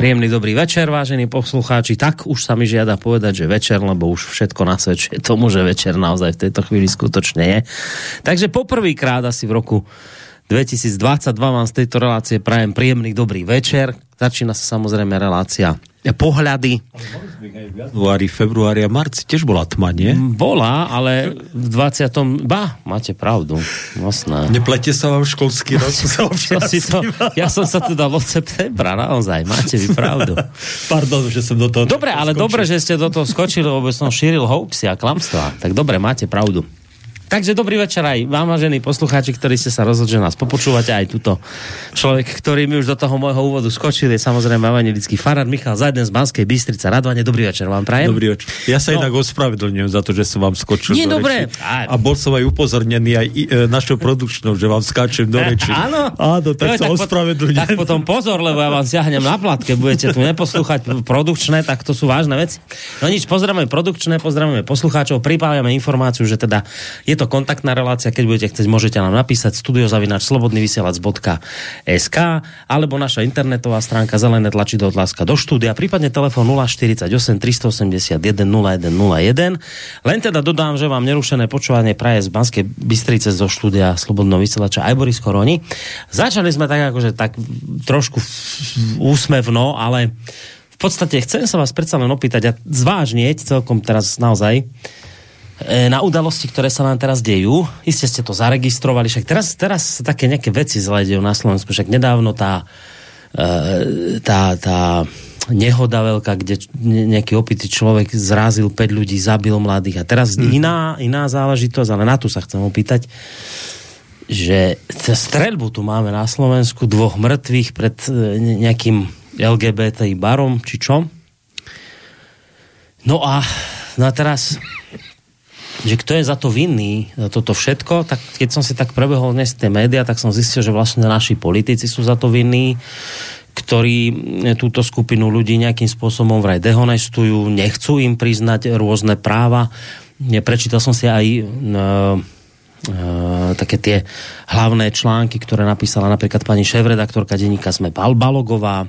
Príjemný dobrý večer, vážení poslucháči. Tak už sa mi žiada povedať, že večer, lebo už všetko nasvedčuje tomu, že večer naozaj v tejto chvíli skutočne je. Takže poprvýkrát asi v roku 2022 vám z tejto relácie prajem príjemný dobrý večer. Začína sa samozrejme relácia pohľady. V januári, februári a marci tiež bola tma, nie? Bola, ale v 20. Ba, máte pravdu. Vlastné. Neplete sa vám školský rok? si to, ja som sa tu dal od septembra, naozaj. Máte vy pravdu. Pardon, že som do toho... Dobre, ale skočil. dobre, že ste do toho skočili, lebo som šíril hoaxy a klamstvá. Tak dobre, máte pravdu. Takže dobrý večer aj vám, vážení poslucháči, ktorí ste sa rozhodli, že nás popočúvate aj túto človek, ktorý mi už do toho môjho úvodu skočil, je samozrejme evangelický farár Michal Zajden z Banskej Bystrice. Radovane, dobrý večer vám prajem. Dobrý večer. Ja sa no. inak ospravedlňujem za to, že som vám skočil Nie, do dobre. Reči. A bol som aj upozornený aj e, našou produkčnou, že vám skáčem do reči. Áno. Áno, tak no, sa ospravedlňujem. Tak potom pozor, lebo ja vám siahnem na plat, keď budete tu neposlúchať produkčné, tak to sú vážne veci. No nič, pozdravujeme produkčné, pozdravujeme poslucháčov, pripájame informáciu, že teda je to kontaktná relácia keď budete chcieť, môžete nám napísať studiozavinač slobodnyvysielac.sk alebo naša internetová stránka zelené tlačidlo otláska do štúdia, prípadne telefon 048 381 0101. Len teda dodám, že vám nerušené počúvanie praje z Banskej Bystrice zo štúdia Slobodného vysielača aj Boris Koroni. Začali sme tak akože tak trošku úsmevno, ale v podstate chcem sa vás predsa len opýtať a zvážnieť celkom teraz naozaj, na udalosti, ktoré sa nám teraz dejú. Iste ste to zaregistrovali, však teraz, teraz také nejaké veci zle dejú na Slovensku, však nedávno tá, e, tá, tá nehoda veľká, kde nejaký opitý človek zrazil 5 ľudí, zabil mladých. A teraz hmm. iná, iná záležitosť, ale na tu sa chcem opýtať, že streľbu tu máme na Slovensku, dvoch mŕtvych pred e, nejakým LGBT barom, či čo? No a, no a teraz že kto je za to vinný, za toto všetko, tak keď som si tak prebehol dnes tie médiá, tak som zistil, že vlastne naši politici sú za to vinní, ktorí túto skupinu ľudí nejakým spôsobom vraj dehonestujú, nechcú im priznať rôzne práva. Prečítal som si aj uh, Uh, také tie hlavné články, ktoré napísala napríklad pani šéf-redaktorka denníka Sme Balogová,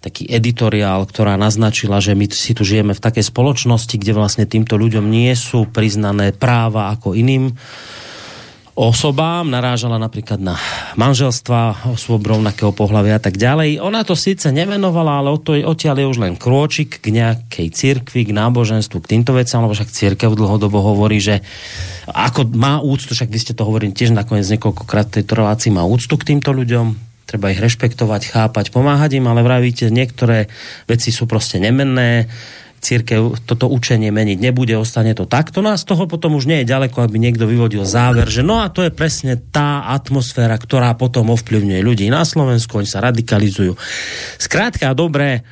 taký editoriál, ktorá naznačila, že my si tu žijeme v takej spoločnosti, kde vlastne týmto ľuďom nie sú priznané práva ako iným osobám, narážala napríklad na manželstva osôb rovnakého pohľavia a tak ďalej. Ona to síce nemenovala, ale odtiaľ je už len krôčik k nejakej cirkvi, k náboženstvu, k týmto veciam, lebo však církev dlhodobo hovorí, že ako má úctu, však vy ste to hovorili tiež nakoniec niekoľkokrát v relácii, má úctu k týmto ľuďom, treba ich rešpektovať, chápať, pomáhať im, ale vravíte, niektoré veci sú proste nemenné, církev toto učenie meniť nebude, ostane to takto. No a z toho potom už nie je ďaleko, aby niekto vyvodil záver, že no a to je presne tá atmosféra, ktorá potom ovplyvňuje ľudí na Slovensku, oni sa radikalizujú. Skrátka, dobré,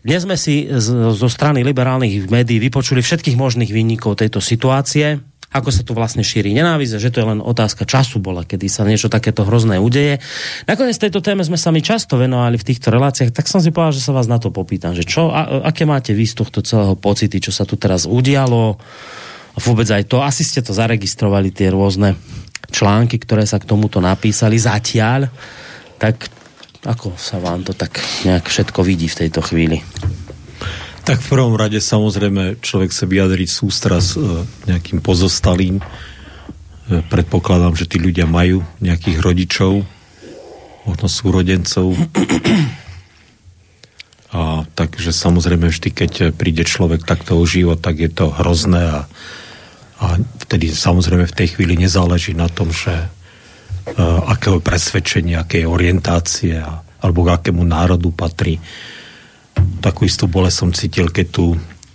dnes sme si zo strany liberálnych médií vypočuli všetkých možných výnikov tejto situácie ako sa tu vlastne šíri nenávisť, že to je len otázka času bola, kedy sa niečo takéto hrozné udeje. Nakoniec tejto téme sme sa mi často venovali v týchto reláciách, tak som si povedal, že sa vás na to popýtam, že čo, a, aké máte vy z tohto celého pocity, čo sa tu teraz udialo a vôbec aj to, asi ste to zaregistrovali tie rôzne články, ktoré sa k tomuto napísali zatiaľ, tak ako sa vám to tak nejak všetko vidí v tejto chvíli? Tak v prvom rade samozrejme človek sa vyjadriť sústras e, nejakým pozostalým. E, predpokladám, že tí ľudia majú nejakých rodičov, možno súrodencov. A takže samozrejme vždy, keď príde človek takto o život, tak je to hrozné a, a vtedy samozrejme v tej chvíli nezáleží na tom, že uh, akého presvedčenia, akej orientácie a, alebo k akému národu patrí takú istú bolesť som cítil, keď tu,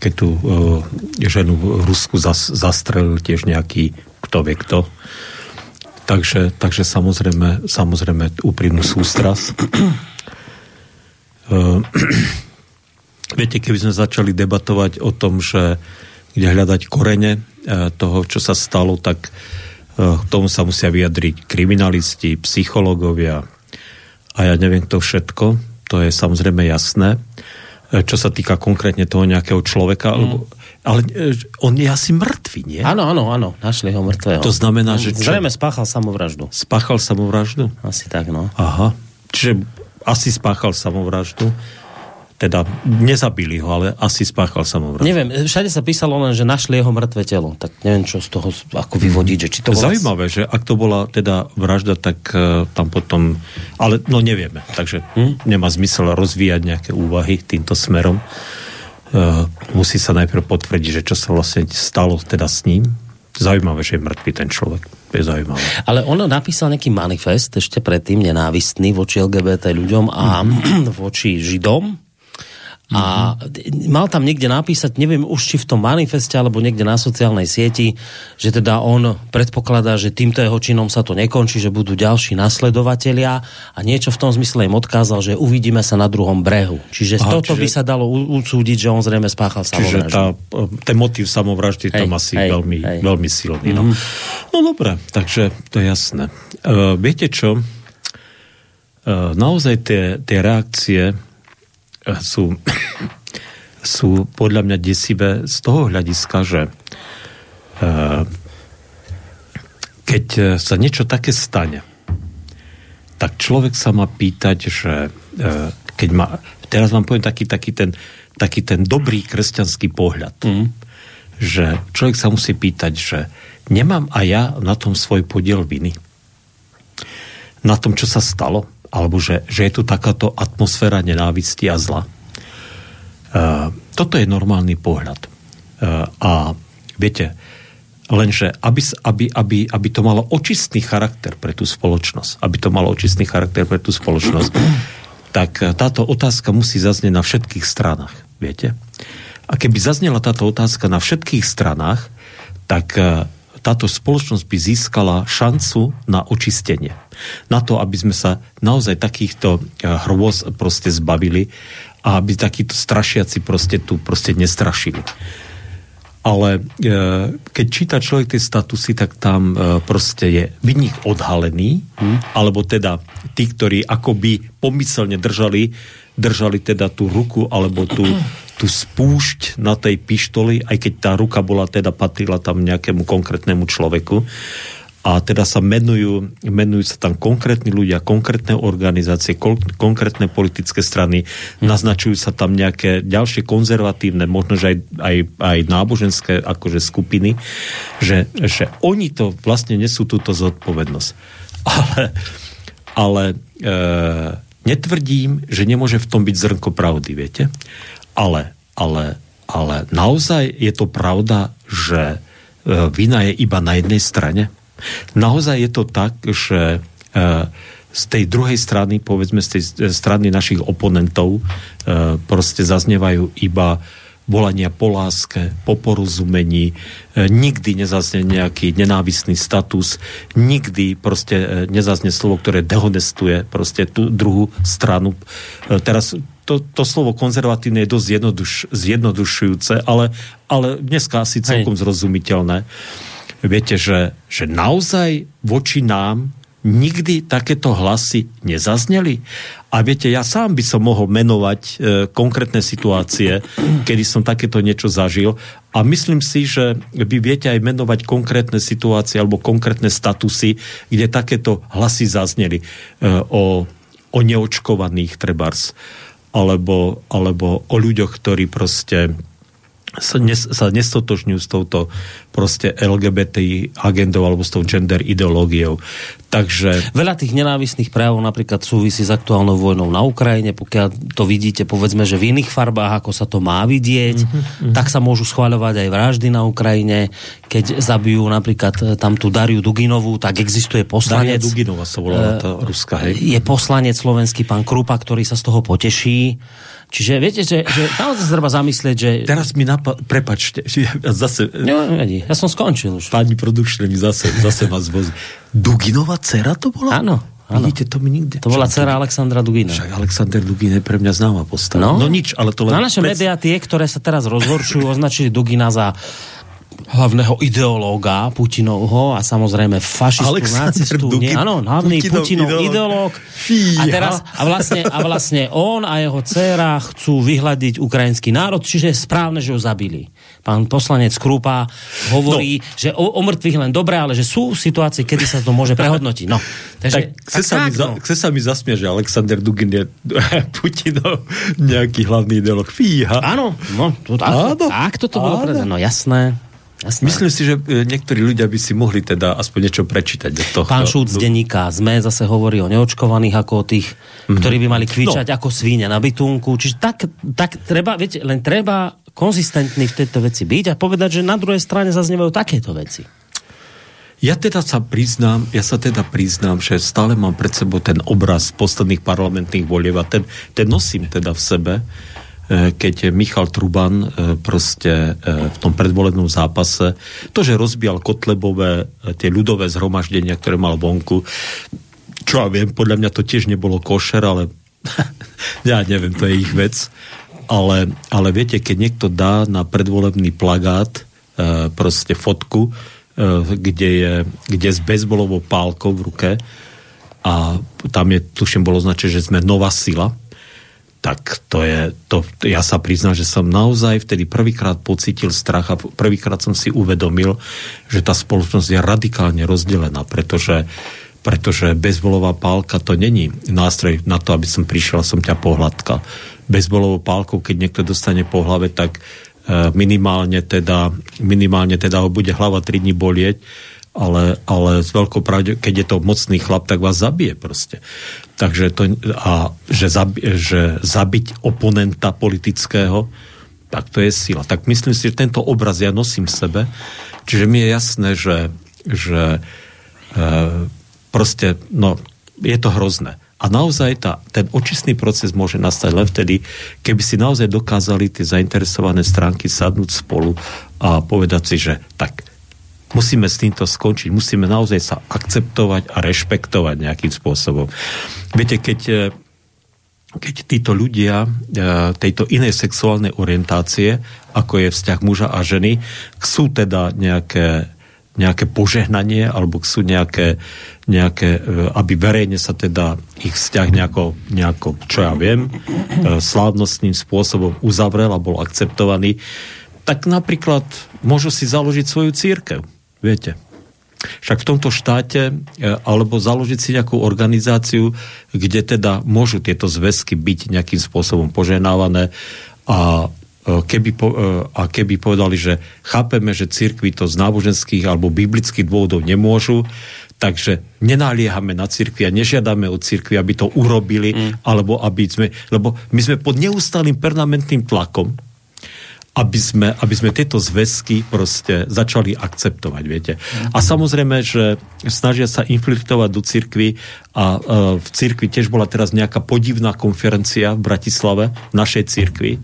keď tu uh, ženu v Rusku zas, zastrelil tiež nejaký kto vie kto. Takže, takže samozrejme, samozrejme úprimnú sústras. Uh, viete, keby sme začali debatovať o tom, že kde hľadať korene uh, toho, čo sa stalo, tak k tomu sa musia vyjadriť kriminalisti, psychológovia a ja neviem to všetko, to je samozrejme jasné. E, čo sa týka konkrétne toho nejakého človeka, mm. alebo, ale e, on je asi mŕtvy, nie? Áno, áno, áno, našli ho mŕtvého. To znamená, že čo? Zrejme spáchal samovraždu. Spáchal samovraždu? Asi tak, no. Aha, čiže asi spáchal samovraždu. Teda nezabili ho, ale asi spáchal samovraždu. Neviem, všade sa písalo len, že našli jeho mŕtve telo. Tak neviem, čo z toho ako vyvodiť. Že či to bola... Zaujímavé, že ak to bola teda vražda, tak uh, tam potom... Ale no nevieme, takže hm? nemá zmysel rozvíjať nejaké úvahy týmto smerom. Uh, musí sa najprv potvrdiť, že čo sa vlastne stalo teda s ním. Zaujímavé, že je mŕtvý ten človek. Je zaujímavé. Ale on napísal nejaký manifest ešte predtým nenávistný voči LGBT ľuďom a mm. voči Židom a mal tam niekde napísať, neviem už či v tom manifeste alebo niekde na sociálnej sieti, že teda on predpokladá, že týmto jeho činom sa to nekončí, že budú ďalší nasledovatelia a niečo v tom zmysle im odkázal, že uvidíme sa na druhom brehu. Čiže z tohoto čiže... by sa dalo ucúdiť, že on zrejme spáchal samovraždu. Čiže tá, ten motív samovraždy hej, tam asi hej, veľmi, hej. veľmi silný. No. Mm-hmm. no dobre, takže to je jasné. Uh, viete čo? Uh, naozaj tie, tie reakcie sú, sú podľa mňa desivé z toho hľadiska, že uh, keď sa niečo také stane, tak človek sa má pýtať, že uh, keď má, teraz vám poviem taký, taký, ten, taký ten dobrý kresťanský pohľad, mm. že človek sa musí pýtať, že nemám aj ja na tom svoj podiel viny. Na tom, čo sa stalo alebo že, že je tu takáto atmosféra nenávisti a zla. Uh, toto je normálny pohľad. Uh, a viete, lenže aby, aby, aby, aby to malo očistný charakter pre tú spoločnosť, aby to malo očistný charakter pre tú spoločnosť, tak táto otázka musí zaznieť na všetkých stranách, viete? A keby zaznela táto otázka na všetkých stranách, tak táto spoločnosť by získala šancu na očistenie. Na to, aby sme sa naozaj takýchto eh, hrôz proste zbavili a aby takíto strašiaci proste tu proste nestrašili. Ale e, keď číta človek tie statusy, tak tam e, proste je vinník odhalený, hmm. alebo teda tí, ktorí akoby pomyselne držali, držali teda tú ruku alebo tú, tú spúšť na tej pištoli, aj keď tá ruka bola teda patrila tam nejakému konkrétnemu človeku. A teda sa menujú, menujú sa tam konkrétni ľudia, konkrétne organizácie, konkrétne politické strany, hm. naznačujú sa tam nejaké ďalšie konzervatívne, možno že aj, aj, aj náboženské akože skupiny, že, že oni to vlastne nesú túto zodpovednosť. Ale, ale e, netvrdím, že nemôže v tom byť zrnko pravdy, viete? Ale, ale, ale naozaj je to pravda, že e, vina je iba na jednej strane? Naozaj je to tak, že e, z tej druhej strany, povedzme z tej strany našich oponentov, e, proste zaznievajú iba volania po láske, po porozumení, nikdy nezazne nejaký nenávistný status, nikdy proste nezazne slovo, ktoré dehonestuje proste tú druhú stranu. Teraz to, to slovo konzervatívne je dosť jednoduš, zjednodušujúce, ale, ale dneska asi celkom Hej. zrozumiteľné. Viete, že, že naozaj voči nám nikdy takéto hlasy nezazneli. A viete, ja sám by som mohol menovať e, konkrétne situácie, kedy som takéto niečo zažil a myslím si, že vy viete aj menovať konkrétne situácie alebo konkrétne statusy, kde takéto hlasy zazneli e, o, o neočkovaných trebars alebo, alebo o ľuďoch, ktorí proste sa, nes, sa nestotožňujú s touto proste LGBT agendou alebo s tou gender ideológiou. Takže... Veľa tých nenávistných práv napríklad súvisí s aktuálnou vojnou na Ukrajine, pokiaľ to vidíte povedzme, že v iných farbách, ako sa to má vidieť, mm-hmm. tak sa môžu schváľovať aj vraždy na Ukrajine. Keď zabijú napríklad e, tam tú Dariu Duginovú, tak existuje poslanec... Daria Duginova sa volá tá ruská, hej? Je poslanec slovenský pán Krupa, ktorý sa z toho poteší Čiže viete, že, že naozaj sa treba zamyslieť, že... Teraz mi napadlo, prepačte, ja zase... No, ja som skončil už. Pani produkčne mi zase, zase vás vozí. Duginová dcera to bola? Áno. Áno. Vidíte, to mi nikde. To bola dcera Alexandra Dugina. Však Alexander Dugin je pre mňa známa postava. No, no nič, ale to len... Na naše pred... médiá tie, ktoré sa teraz rozhorčujú, označili Dugina za hlavného ideológa Putinovho a samozrejme fašistu, Alexander nacistu. Dugin, Nie, áno, hlavný Putinov Putinov, ideológ. ideológ. Fíha. A, teraz, a, vlastne, a vlastne on a jeho dcéra chcú vyhľadiť ukrajinský národ, čiže je správne, že ho zabili. Pán poslanec Krupa hovorí, no. že o, o mŕtvych len dobre, ale že sú situácie, kedy sa to môže prehodnotiť. No. Takže, Tak chce sa, mi, no. chce sa mi zasmiať, že Alexander Dugin je Putinov nejaký hlavný ideolog. Fíha. Áno, no, to, tak, Áno. tak toto bolo Áno. No jasné. Jasné. Myslím si, že e, niektorí ľudia by si mohli teda aspoň niečo prečítať do toho. Pán Šúc z denníka ZME zase hovorí o neočkovaných ako o tých, mm-hmm. ktorí by mali kvičať no. ako svíne na bytunku. Čiže tak, tak treba, viete, len treba konzistentný v tejto veci byť a povedať, že na druhej strane zaznievajú takéto veci. Ja teda sa priznám, ja sa teda priznám, že stále mám pred sebou ten obraz posledných parlamentných volieb a ten, ten nosím teda v sebe, keď Michal Truban e, proste e, v tom predvolebnom zápase, to, že rozbíjal Kotlebové, e, tie ľudové zhromaždenia, ktoré mal vonku, čo ja viem, podľa mňa to tiež nebolo košer, ale ja neviem, to je ich vec. Ale, ale viete, keď niekto dá na predvolebný plagát e, proste fotku, e, kde je, kde s bezbolovou pálkou v ruke a tam je, tuším, bolo značené, že sme nová sila, tak to je, to, ja sa priznám, že som naozaj vtedy prvýkrát pocítil strach a prvýkrát som si uvedomil, že tá spoločnosť je radikálne rozdelená, pretože pretože bezbolová pálka to není nástroj na to, aby som prišiel a som ťa pohľadkal. Bezbolovou pálkou, keď niekto dostane po hlave, tak e, minimálne teda, minimálne teda ho bude hlava 3 dní bolieť, ale, ale s veľkou pravde, keď je to mocný chlap, tak vás zabije proste. Takže to, a že, zabi, že zabiť oponenta politického, tak to je sila. Tak myslím si, že tento obraz ja nosím v sebe, čiže mi je jasné, že, že e, proste, no, je to hrozné. A naozaj tá, ten očistný proces môže nastať len vtedy, keby si naozaj dokázali tie zainteresované stránky sadnúť spolu a povedať si, že tak, musíme s týmto skončiť, musíme naozaj sa akceptovať a rešpektovať nejakým spôsobom. Viete, keď, e, keď títo ľudia e, tejto inej sexuálnej orientácie, ako je vzťah muža a ženy, chcú teda nejaké nejaké požehnanie alebo sú nejaké, nejaké, e, aby verejne sa teda ich vzťah nejako, nejako čo ja viem, slávnostným spôsobom uzavrel a bol akceptovaný, tak napríklad môžu si založiť svoju církev. Viete? Však v tomto štáte, e, alebo založiť si nejakú organizáciu, kde teda môžu tieto zväzky byť nejakým spôsobom poženávané a keby, po, a keby povedali, že chápeme, že cirkvi to z náboženských alebo biblických dôvodov nemôžu, takže nenaliehame na cirkvi a nežiadame od cirkvi, aby to urobili, mm. alebo aby sme, lebo my sme pod neustálým permanentným tlakom, aby sme, aby sme tieto zväzky proste začali akceptovať, viete. A samozrejme, že snažia sa infiltrovať do cirkvy a e, v cirkvi tiež bola teraz nejaká podivná konferencia v Bratislave, v našej cirkvi,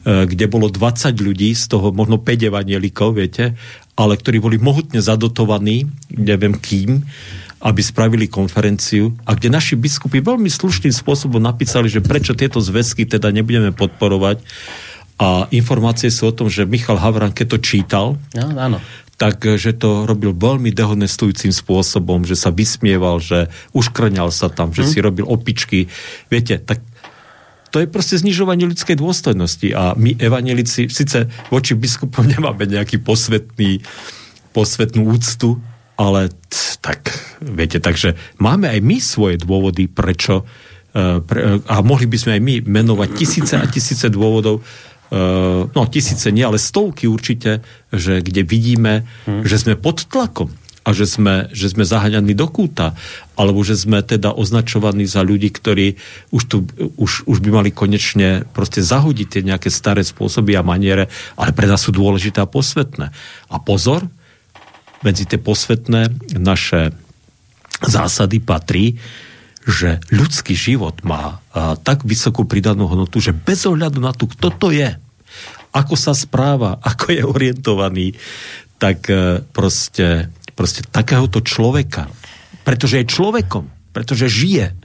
kde bolo 20 ľudí, z toho možno 5 evanielikov, viete, ale ktorí boli mohutne zadotovaní, neviem kým, aby spravili konferenciu a kde naši biskupy veľmi slušným spôsobom napísali, že prečo tieto zväzky teda nebudeme podporovať a informácie sú o tom, že Michal Havran, keď to čítal, no, áno. tak že to robil veľmi dehonestujúcim spôsobom, že sa vysmieval, že uškrňal sa tam, že hm. si robil opičky. Viete, tak to je proste znižovanie ľudskej dôstojnosti a my evanelici síce voči biskupom nemáme nejaký posvetný, posvetnú úctu, ale tak, viete, takže máme aj my svoje dôvody, prečo uh, pre, a mohli by sme aj my menovať tisíce a tisíce dôvodov, no tisíce nie, ale stovky určite, že kde vidíme, hmm. že sme pod tlakom a že sme, že sme zahaňaní do kúta, alebo že sme teda označovaní za ľudí, ktorí už, tu, už, už by mali konečne proste zahodiť tie nejaké staré spôsoby a maniere, ale pre nás sú dôležité a posvetné. A pozor, medzi tie posvetné naše zásady patrí, že ľudský život má tak vysokú pridanú hodnotu, že bez ohľadu na to, kto to je, ako sa správa, ako je orientovaný, tak e, proste proste takéhoto človeka, pretože je človekom, pretože žije,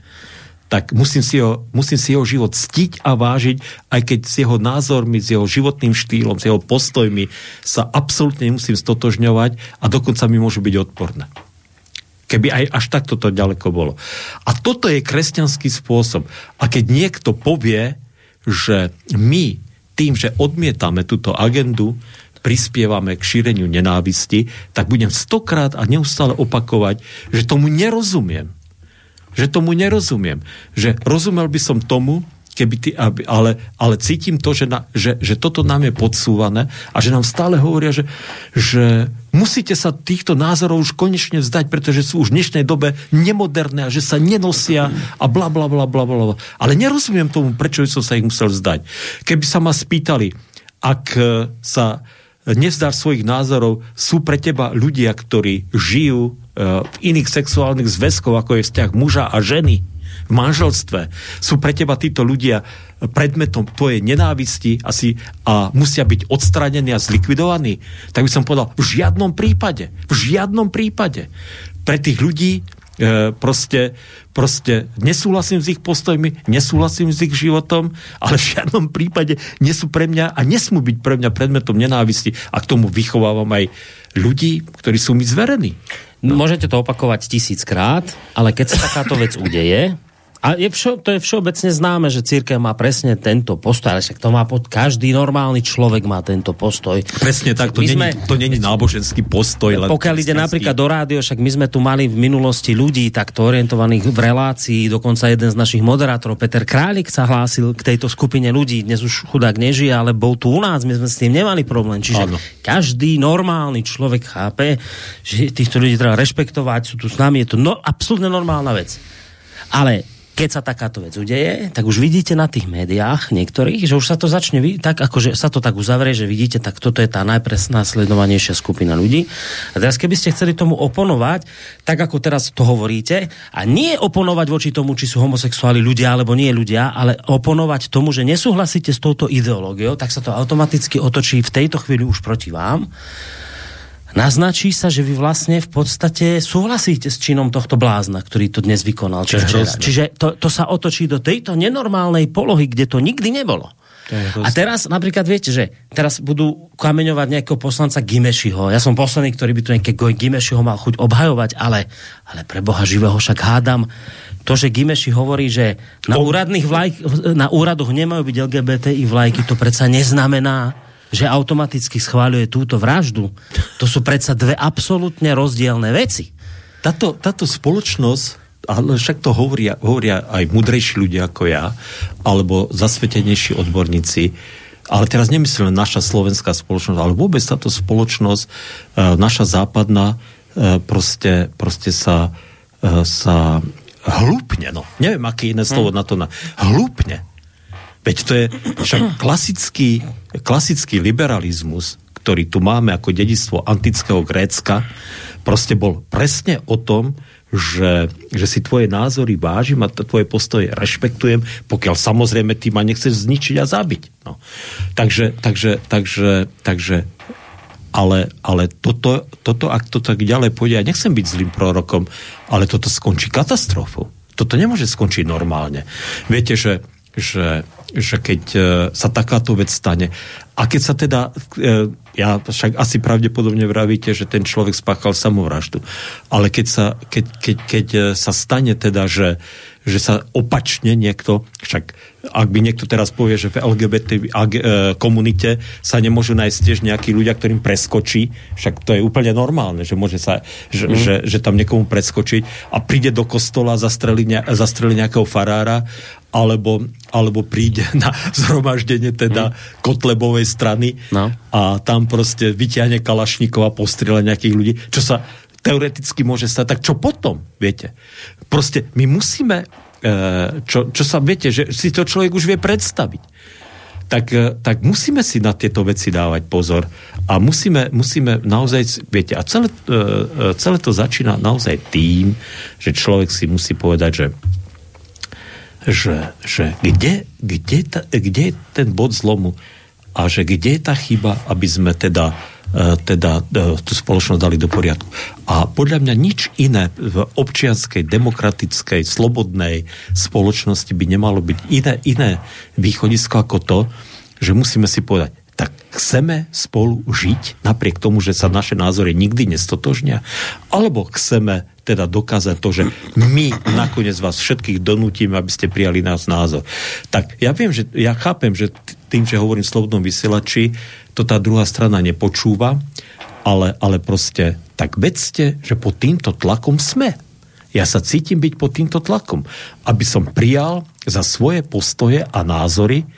tak musím si, ho, musím si jeho život ctiť a vážiť, aj keď s jeho názormi, s jeho životným štýlom, s jeho postojmi sa absolútne nemusím stotožňovať a dokonca mi môžu byť odporné. Keby aj až takto to ďaleko bolo. A toto je kresťanský spôsob. A keď niekto povie, že my tým, že odmietame túto agendu, prispievame k šíreniu nenávisti, tak budem stokrát a neustále opakovať, že tomu nerozumiem že tomu nerozumiem. Že rozumel by som tomu, keby ty, ale, ale cítim to, že, na, že, že toto nám je podsúvané a že nám stále hovoria, že, že musíte sa týchto názorov už konečne vzdať, pretože sú už v dnešnej dobe nemoderné a že sa nenosia a bla bla bla bla bla. Ale nerozumiem tomu, prečo som sa ich musel vzdať. Keby sa ma spýtali, ak sa nevzdár svojich názorov, sú pre teba ľudia, ktorí žijú v iných sexuálnych zväzkov, ako je vzťah muža a ženy v manželstve, sú pre teba títo ľudia predmetom tvojej nenávisti asi a musia byť odstranení a zlikvidovaní, tak by som povedal, v žiadnom prípade, v žiadnom prípade. Pre tých ľudí e, proste, proste nesúhlasím s ich postojmi, nesúhlasím s ich životom, ale v žiadnom prípade nie sú pre mňa a nesmú byť pre mňa predmetom nenávisti a k tomu vychovávam aj ľudí, ktorí sú mi zverení. No. Môžete to opakovať tisíckrát, ale keď sa takáto vec udeje, a je všo, to je všeobecne známe, že církev má presne tento postoj, ale však to má pod každý normálny človek má tento postoj. Presne tak, to, není, to není náboženský postoj. Len pokiaľ ide napríklad do rádio, však my sme tu mali v minulosti ľudí takto orientovaných v relácii, dokonca jeden z našich moderátorov, Peter Králik sa hlásil k tejto skupine ľudí, dnes už chudák nežije, ale bol tu u nás, my sme s tým nemali problém. Čiže Áno. každý normálny človek chápe, že týchto ľudí treba rešpektovať, sú tu s nami, je to no, absolútne normálna vec. Ale keď sa takáto vec udeje, tak už vidíte na tých médiách niektorých, že už sa to začne, tak akože sa to tak uzavrie, že vidíte, tak toto je tá najpresnásledovanejšia skupina ľudí. A teraz keby ste chceli tomu oponovať, tak ako teraz to hovoríte, a nie oponovať voči tomu, či sú homosexuáli ľudia alebo nie ľudia, ale oponovať tomu, že nesúhlasíte s touto ideológiou, tak sa to automaticky otočí v tejto chvíli už proti vám naznačí sa, že vy vlastne v podstate súhlasíte s činom tohto blázna, ktorý to dnes vykonal. Čiže, čiže, čiže to, to sa otočí do tejto nenormálnej polohy, kde to nikdy nebolo. A teraz napríklad viete, že teraz budú kameňovať nejakého poslanca Gimešiho. Ja som posledný, ktorý by tu nejakého Gimešiho mal chuť obhajovať, ale, ale pre Boha živého však hádam, to, že Gimeši hovorí, že na, úradných vlajk, na úradoch nemajú byť LGBTI vlajky, to predsa neznamená, že automaticky schváľuje túto vraždu. To sú predsa dve absolútne rozdielne veci. Táto, táto spoločnosť ale však to hovoria, hovoria aj mudrejší ľudia ako ja, alebo zasvetenejší odborníci, ale teraz nemyslím naša slovenská spoločnosť, ale vôbec táto spoločnosť, e, naša západná, e, proste, proste sa, e, sa hlúpne, no. Neviem, aké iné slovo hm. na to na... Hlúpne Veď to je však klasický, klasický liberalizmus, ktorý tu máme ako dedictvo antického Grécka, proste bol presne o tom, že, že si tvoje názory vážim a tvoje postoje rešpektujem, pokiaľ samozrejme ty ma nechceš zničiť a zabiť. No. Takže, takže, takže, takže ale, ale toto, toto, ak to tak ďalej pôjde, ja nechcem byť zlým prorokom, ale toto skončí katastrofou. Toto nemôže skončiť normálne. Viete, že, že že keď e, sa takáto vec stane a keď sa teda, e, ja však asi pravdepodobne vravíte, že ten človek spáchal samovraždu, ale keď sa, keď, keď, keď e, sa stane teda, že, že sa opačne niekto, však ak by niekto teraz povie, že v LGBT komunite sa nemôžu nájsť tiež nejakí ľudia, ktorým preskočí, však to je úplne normálne, že môže sa, že, mm. že, že tam niekomu preskočiť a príde do kostola, zastreli, ne, zastreli nejakého farára alebo, alebo príde na zhromaždenie teda hmm. Kotlebovej strany no. a tam proste vyťahne Kalašníkov a postrieľa nejakých ľudí, čo sa teoreticky môže stať. Tak čo potom, viete? Proste my musíme, e, čo, čo sa, viete, že si to človek už vie predstaviť. Tak, e, tak musíme si na tieto veci dávať pozor a musíme, musíme naozaj, viete, a celé, e, celé to začína naozaj tým, že človek si musí povedať, že že, že kde, kde, ta, kde je ten bod zlomu a že kde je tá chyba, aby sme teda teda e, tú spoločnosť dali do poriadku. A podľa mňa nič iné v občianskej, demokratickej, slobodnej spoločnosti by nemalo byť iné, iné východisko ako to, že musíme si povedať, tak chceme spolu žiť, napriek tomu, že sa naše názory nikdy nestotožnia, alebo chceme teda dokázať to, že my nakoniec vás všetkých donútime, aby ste prijali nás názor. Tak ja viem, že ja chápem, že tým, že hovorím slobodnom vysielači, to tá druhá strana nepočúva, ale, ale proste tak vedzte, že pod týmto tlakom sme. Ja sa cítim byť pod týmto tlakom, aby som prijal za svoje postoje a názory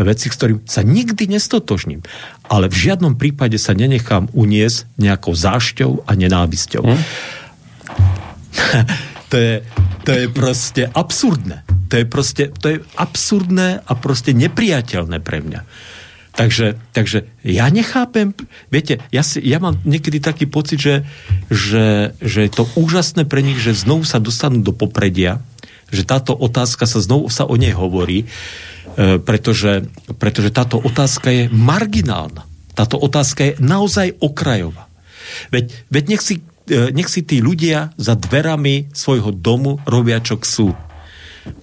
veci, s ktorým sa nikdy nestotožním. Ale v žiadnom prípade sa nenechám uniesť nejakou zášťou a nenávisťou. Hm? to, je, to je proste absurdné. To je proste, to je absurdné a proste nepriateľné pre mňa. Takže, takže ja nechápem, viete, ja, si, ja mám niekedy taký pocit, že, že, že je to úžasné pre nich, že znovu sa dostanú do popredia, že táto otázka sa znovu sa o nej hovorí, E, pretože, pretože táto otázka je marginálna. Táto otázka je naozaj okrajová. Veď, veď nech, si, e, nech si tí ľudia za dverami svojho domu robia, čo chcú.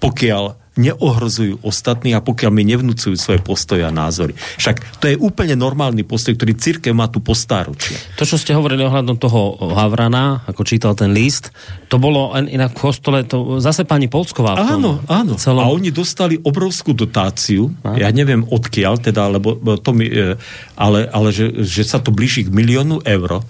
Pokiaľ neohrozujú ostatní a pokiaľ mi nevnúcujú svoje postoje a názory. Však to je úplne normálny postoj, ktorý církev má tu postáročie. To, čo ste hovorili ohľadom toho Havrana, ako čítal ten list, to bolo inak v kostole, to zase pani Polsková. Áno, áno. Celom... A oni dostali obrovskú dotáciu, áno. ja neviem odkiaľ, teda, lebo to mi, e, ale, ale že, že sa to blíži k miliónu eur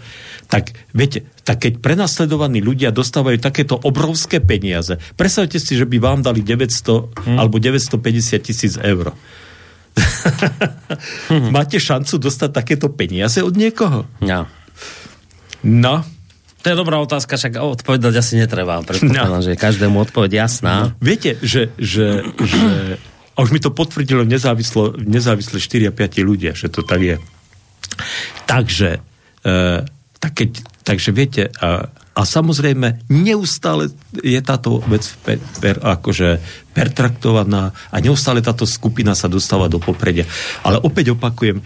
tak viete, tak keď prenasledovaní ľudia dostávajú takéto obrovské peniaze, predstavte si, že by vám dali 900 hmm. alebo 950 tisíc eur. hmm. Máte šancu dostať takéto peniaze od niekoho? No. No. To je dobrá otázka, však odpovedať asi netreba. Predpokladám, no. že každému odpoveď jasná. No. Viete, že, že, že a už mi to potvrdilo nezávislo, nezávisle 4 a 5 ľudia, že to tak je. Takže e, tak keď, takže viete, a, a samozrejme neustále je táto vec per, per, akože pertraktovaná a neustále táto skupina sa dostáva do popredia. Ale opäť opakujem,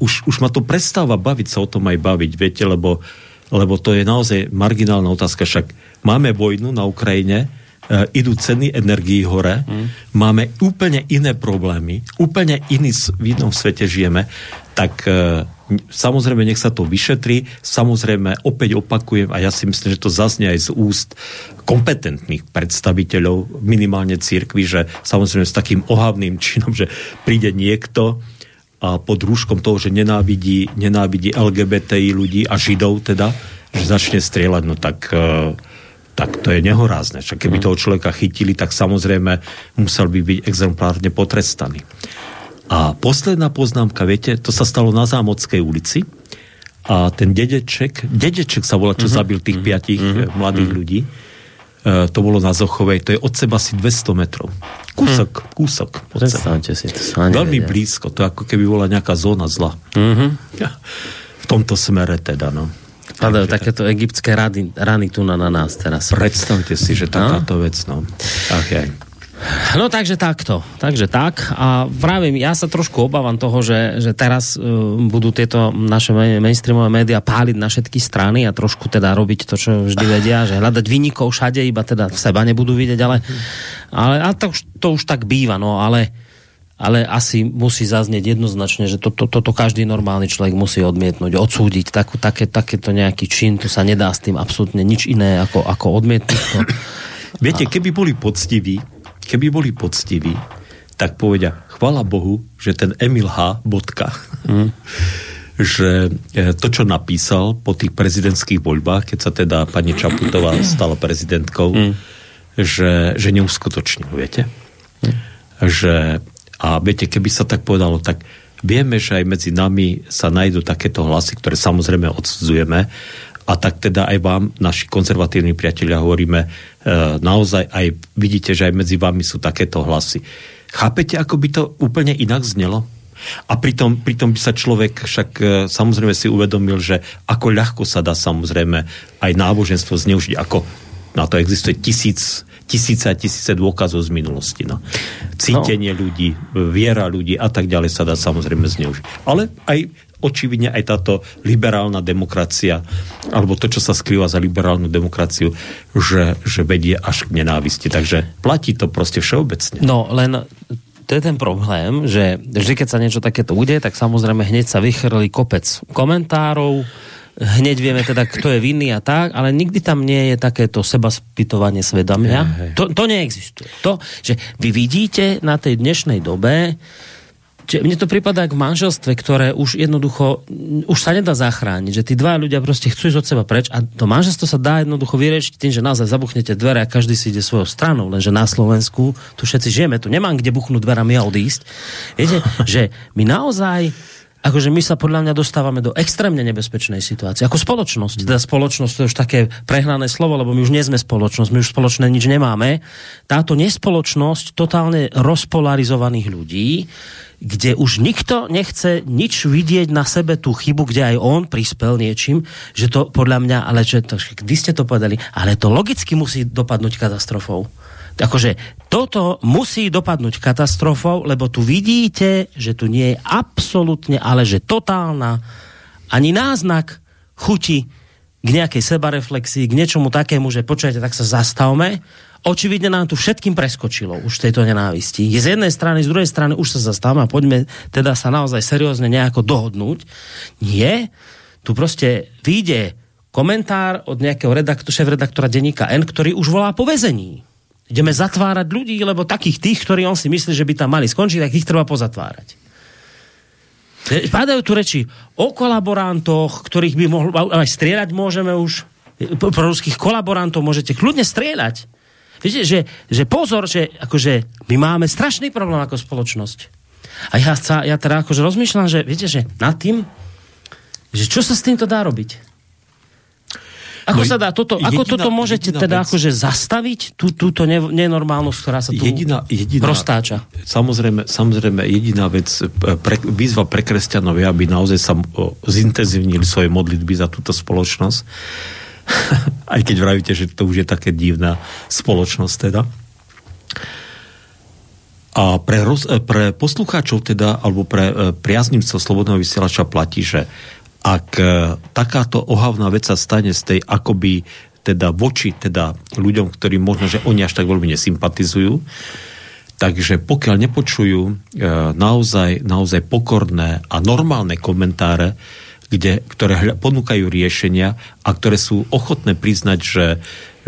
už, už ma to prestáva baviť sa o tom aj baviť, viete, lebo, lebo to je naozaj marginálna otázka. Však máme vojnu na Ukrajine, E, idú ceny energií hore, mm. máme úplne iné problémy, úplne iný, v inom svete žijeme, tak e, samozrejme nech sa to vyšetrí, samozrejme opäť opakujem a ja si myslím, že to zaznie aj z úst kompetentných predstaviteľov minimálne církvy, že samozrejme s takým ohavným činom, že príde niekto a pod rúškom toho, že nenávidí, nenávidí LGBTI ľudí a Židov teda, že začne strieľať, no tak uh, tak to je nehorázne. Však keby mhm. toho človeka chytili, tak samozrejme musel by byť exemplárne potrestaný. A posledná poznámka, viete, to sa stalo na Zámodskej ulici a ten dedeček, dedeček sa volá, čo uh-huh. zabil tých uh-huh. piatich uh-huh. mladých uh-huh. ľudí, e, to bolo na Zochovej, to je od seba asi 200 metrov. Kúsok, uh-huh. kúsok. Predstavte si to. Veľmi blízko, to ako keby bola nejaká zóna zla. Uh-huh. V tomto smere teda, no. Padajú takéto egyptské rany, rany tu na, na nás teraz. Predstavte si, že takáto no? vec, no. Ach, aj. No takže takto, takže tak a vravím, ja sa trošku obávam toho, že, že teraz uh, budú tieto naše mainstreamové médiá páliť na všetky strany a trošku teda robiť to, čo vždy vedia, že hľadať vynikov všade, iba teda seba nebudú vidieť, ale, ale a to, to už tak býva, no ale ale asi musí zaznieť jednoznačne, že toto to, to, to každý normálny človek musí odmietnúť, odsúdiť. Takú, také, takéto nejaký čin, tu sa nedá s tým absolútne nič iné ako, ako odmietnúť to. Viete, keby boli poctiví, keby boli poctiví, tak povedia, chvala Bohu, že ten Emil H. Bodka, hmm. že e, to, čo napísal po tých prezidentských voľbách, keď sa teda pani Čaputová stala prezidentkou, hmm. že, že neuskutočnil, viete? Hmm. Že a viete, keby sa tak povedalo, tak vieme, že aj medzi nami sa nájdú takéto hlasy, ktoré samozrejme odsudzujeme. A tak teda aj vám, naši konzervatívni priatelia, hovoríme, e, naozaj aj vidíte, že aj medzi vami sú takéto hlasy. Chápete, ako by to úplne inak znelo? A pritom, pritom by sa človek však e, samozrejme si uvedomil, že ako ľahko sa dá samozrejme aj náboženstvo zneužiť, ako na to existuje tisíc tisíce a tisíce dôkazov z minulosti. No. Cítenie no. ľudí, viera ľudí a tak ďalej sa dá samozrejme zneužiť. Ale aj očividne aj táto liberálna demokracia, alebo to, čo sa skrýva za liberálnu demokraciu, že, že vedie až k nenávisti. Takže platí to proste všeobecne. No, len to je ten problém, že vždy, keď sa niečo takéto udeje, tak samozrejme hneď sa vychrli kopec komentárov, hneď vieme teda, kto je vinný a tak, ale nikdy tam nie je takéto seba spytovanie svedomia. To, to neexistuje. To, že vy vidíte na tej dnešnej dobe, Čiže mne to prípada k manželstve, ktoré už jednoducho, už sa nedá zachrániť, že tí dva ľudia proste chcú ísť od seba preč a to manželstvo sa dá jednoducho vyriešiť tým, že naozaj zabuchnete dvere a každý si ide svojou stranou, lenže na Slovensku tu všetci žijeme, tu nemám kde buchnúť dverami a odísť. Viete, že my naozaj akože my sa podľa mňa dostávame do extrémne nebezpečnej situácie. Ako spoločnosť. Teda spoločnosť to je už také prehnané slovo, lebo my už nie sme spoločnosť, my už spoločné nič nemáme. Táto nespoločnosť totálne rozpolarizovaných ľudí, kde už nikto nechce nič vidieť na sebe tú chybu, kde aj on prispel niečím, že to podľa mňa, ale že to, vy ste to povedali, ale to logicky musí dopadnúť katastrofou akože toto musí dopadnúť katastrofou, lebo tu vidíte, že tu nie je absolútne, ale že totálna ani náznak chuti k nejakej sebareflexii, k niečomu takému, že počujete, tak sa zastavme. Očividne nám tu všetkým preskočilo už tejto nenávisti. Je z jednej strany, z druhej strany už sa zastavme a poďme teda sa naozaj seriózne nejako dohodnúť. Nie, tu proste vyjde komentár od nejakého redaktora, šéf-redaktora denníka N, ktorý už volá po vezení. Ideme zatvárať ľudí, lebo takých tých, ktorí on si myslí, že by tam mali skončiť, tak ich treba pozatvárať. Padajú tu reči o kolaborantoch, ktorých by mohlo, aj strieľať môžeme už. Pro ruských kolaborantov môžete kľudne strieľať. Viete, že, že pozor, že akože my máme strašný problém ako spoločnosť. A ja, sa, ja teda akože rozmýšľam, že viete, že nad tým, že čo sa s týmto dá robiť? Ako no, sa dá toto, jediná, ako toto môžete teda vec, akože zastaviť, tú, túto ne, nenormálnosť, ktorá sa tu jediná, jediná, roztáča? Samozrejme, samozrejme, jediná vec, e, pre, výzva pre kresťanov je, aby naozaj sa zintenzívnili svoje modlitby za túto spoločnosť. Aj keď vravíte, že to už je také divná spoločnosť teda. A pre, roz, e, pre poslucháčov teda, alebo pre e, priaznivcov Slobodného vysielača platí, že ak e, takáto ohavná vec sa stane z tej akoby teda voči teda ľuďom, ktorí možno, že oni až tak veľmi nesympatizujú, takže pokiaľ nepočujú e, naozaj, naozaj pokorné a normálne komentáre, kde, ktoré ponúkajú riešenia a ktoré sú ochotné priznať, že,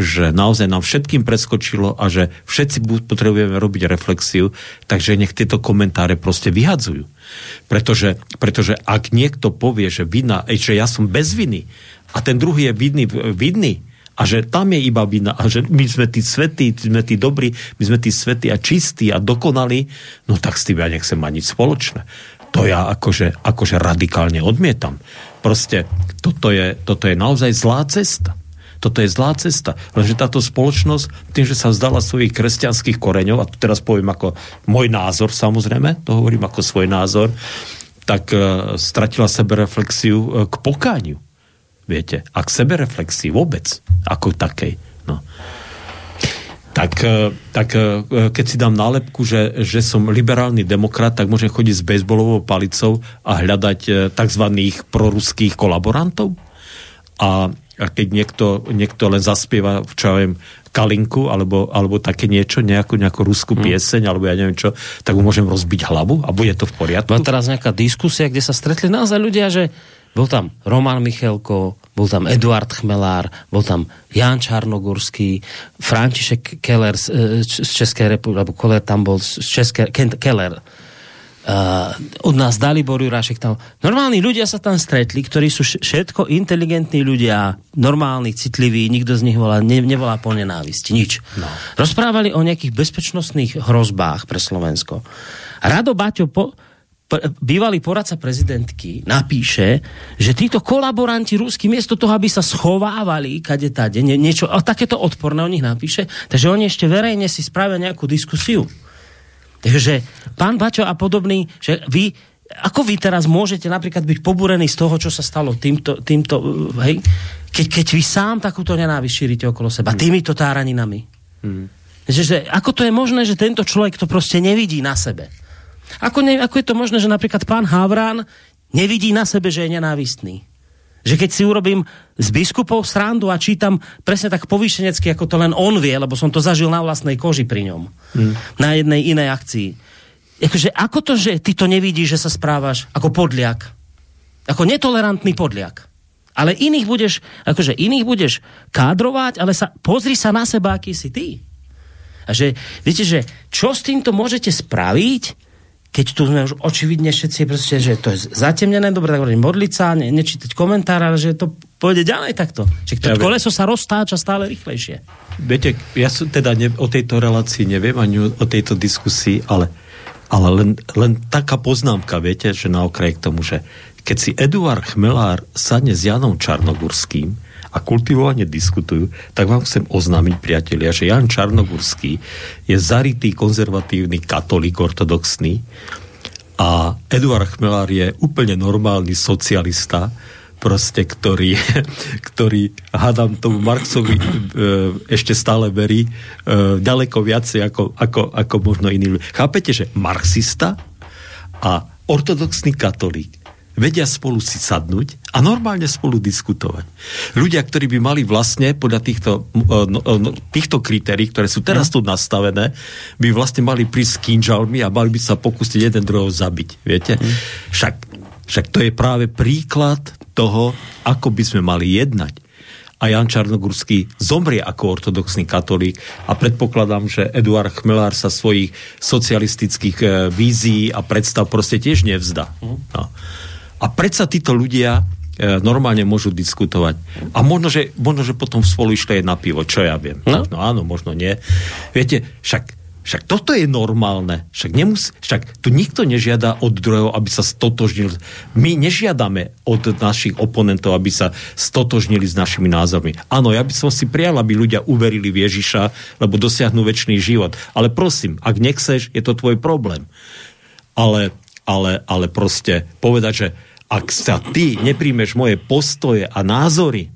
že naozaj nám všetkým preskočilo a že všetci potrebujeme robiť reflexiu, takže nech tieto komentáre proste vyhadzujú. Pretože, pretože ak niekto povie, že vina, že ja som bez viny a ten druhý je vidný, vidný a že tam je iba vina a že my sme tí svetí, sme tí dobrí, my sme tí svetí a čistí a dokonalí, no tak s tým ja nechcem mať nič spoločné. To ja akože, akože radikálne odmietam. Proste toto je, toto je naozaj zlá cesta. Toto je zlá cesta. Lenže táto spoločnosť, tým, že sa vzdala svojich kresťanských koreňov, a tu teraz poviem ako môj názor samozrejme, to hovorím ako svoj názor, tak uh, stratila sebereflexiu uh, k pokániu. Viete, a k sebereflexii vôbec, ako takej. No. Tak, uh, tak keď si dám nálepku, že, že som liberálny demokrat, tak môžem chodiť s bejsbolovou palicou a hľadať tzv. proruských kolaborantov. A a keď niekto, niekto len zaspieva, čo ja viem, kalinku, alebo, alebo také niečo, nejakú, nejakú ruskú hmm. pieseň, alebo ja neviem čo, tak mu môžem rozbiť hlavu a bude to v poriadku. Bola teraz nejaká diskusia, kde sa stretli naozaj ľudia, že bol tam Roman Michelko, bol tam Eduard Chmelár, bol tam Jan Čarnogurský, František Keller z, z Českej republiky, alebo Keller tam bol z Českej, Keller uh, od nás dali Boru Rašek tam. Normálni ľudia sa tam stretli, ktorí sú všetko inteligentní ľudia, normálni, citliví, nikto z nich volá, ne, nevolá po nenávisti, nič. No. Rozprávali o nejakých bezpečnostných hrozbách pre Slovensko. Rado Baťo po, bývalý poradca prezidentky napíše, že títo kolaboranti rúsky miesto toho, aby sa schovávali kade tade, nie, niečo, a takéto odporné o nich napíše, takže oni ešte verejne si spravia nejakú diskusiu. Takže pán Baťo a podobný, že vy, ako vy teraz môžete napríklad byť pobúrení z toho, čo sa stalo týmto, týmto hej, keď, keď vy sám takúto nenávisť šírite okolo seba, mm. týmito táraninami. Mm. Že, že, ako to je možné, že tento človek to proste nevidí na sebe? Ako, ne, ako je to možné, že napríklad pán Havran nevidí na sebe, že je nenávistný? Že keď si urobím z biskupov srandu a čítam presne tak povýšenecky, ako to len on vie, lebo som to zažil na vlastnej koži pri ňom. Hmm. Na jednej inej akcii. Akože, ako to, že ty to nevidíš, že sa správaš ako podliak? Ako netolerantný podliak. Ale iných budeš, akože iných budeš kádrovať, ale sa, pozri sa na seba, aký si ty. A že, viete, že čo s týmto môžete spraviť, keď tu sme už očividne všetci proste, že to je zatemnené, dobre, tak hovorím, modliť sa, ne, nečítať komentár, ale že to pôjde ďalej takto. Že to ja koleso sa roztáča stále rýchlejšie. Viete, ja som teda ne, o tejto relácii neviem ani o tejto diskusii, ale, ale len, len taká poznámka, viete, že na okraj k tomu, že keď si Eduard Chmelár sadne s Janom Čarnogurským, a kultivovane diskutujú, tak vám chcem oznámiť, priatelia, že Jan Čarnogurský je zarytý konzervatívny katolík ortodoxný a Eduard Chmelár je úplne normálny socialista, proste, ktorý, ktorý hádam tomu Marxovi e, ešte stále verí e, ďaleko viacej ako, ako, ako možno iní. Chápete, že marxista a ortodoxný katolík vedia spolu si sadnúť a normálne spolu diskutovať. Ľudia, ktorí by mali vlastne podľa týchto, no, no, týchto kritérií, ktoré sú teraz tu nastavené, by vlastne mali prísť s kýnžalmi a mali by sa pokúsiť jeden druhého zabiť. Viete? Mm. Však, však to je práve príklad toho, ako by sme mali jednať a Jan Čarnogurský zomrie ako ortodoxný katolík a predpokladám, že Eduard Chmelár sa svojich socialistických e, vízií a predstav proste tiež nevzda. Mhm. No. A predsa títo ľudia e, normálne môžu diskutovať. A možno že, možno, že potom spolu išli aj na pivo, čo ja viem. No? Možno áno, možno nie. Viete, však však toto je normálne. Však, nemus, však tu nikto nežiada od druhého, aby sa stotožnil. My nežiadame od našich oponentov, aby sa stotožnili s našimi názormi. Áno, ja by som si prijal, aby ľudia uverili v Ježiša, lebo dosiahnu väčší život. Ale prosím, ak nechceš, je to tvoj problém. Ale, ale, ale proste povedať, že ak sa ty nepríjmeš moje postoje a názory,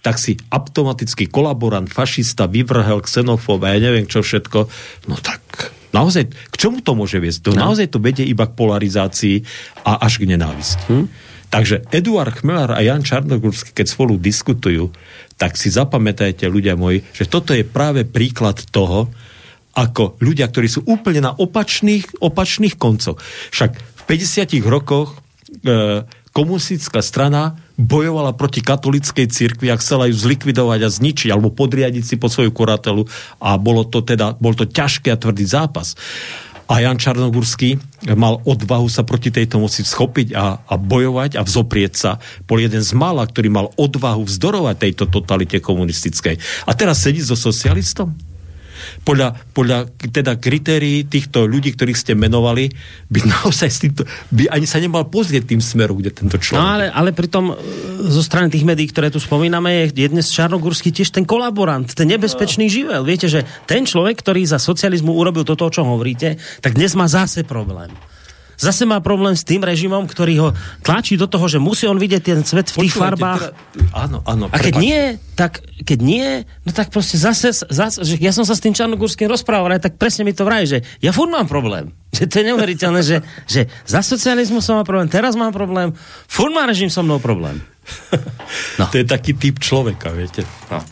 tak si automaticky kolaborant, fašista, vyvrhel, xenofób a ja neviem čo všetko, no tak naozaj, k čomu to môže viesť? To no. Naozaj to vedie iba k polarizácii a až k nenávisti. Hm? Takže Eduard Chmelár a Jan Čarnogórsky, keď spolu diskutujú, tak si zapamätajte, ľudia moji, že toto je práve príklad toho, ako ľudia, ktorí sú úplne na opačných, opačných koncoch. Však v 50 rokoch komunistická strana bojovala proti katolickej cirkvi a chcela ju zlikvidovať a zničiť alebo podriadiť si po svoju kuratelu a bolo to teda, bol to ťažký a tvrdý zápas. A Jan Čarnogurský mal odvahu sa proti tejto moci schopiť a, a bojovať a vzoprieť sa. Bol jeden z mála, ktorý mal odvahu vzdorovať tejto totalite komunistickej. A teraz sedí so socialistom? Podľa, podľa teda kritérií týchto ľudí, ktorých ste menovali, by naozaj týmto, by ani sa nemal pozrieť tým smerom, kde tento človek... No ale, ale pritom e, zo strany tých médií, ktoré tu spomíname, je dnes Čarnogurský tiež ten kolaborant, ten nebezpečný živel. Viete, že ten človek, ktorý za socializmu urobil toto, o čom hovoríte, tak dnes má zase problém zase má problém s tým režimom, ktorý ho tlačí do toho, že musí on vidieť ten svet v tých Počúvajte, farbách. Teda, áno, áno. A keď nie, tak keď nie, no tak proste zase, zase že ja som sa s tým Čarnogórským rozprával, aj tak presne mi to vraj, že ja furt mám problém. Že to je neuveriteľné, že, že za socializmu som mám problém, teraz mám problém, furt má režim so mnou problém. No. To je taký typ človeka, viete. No.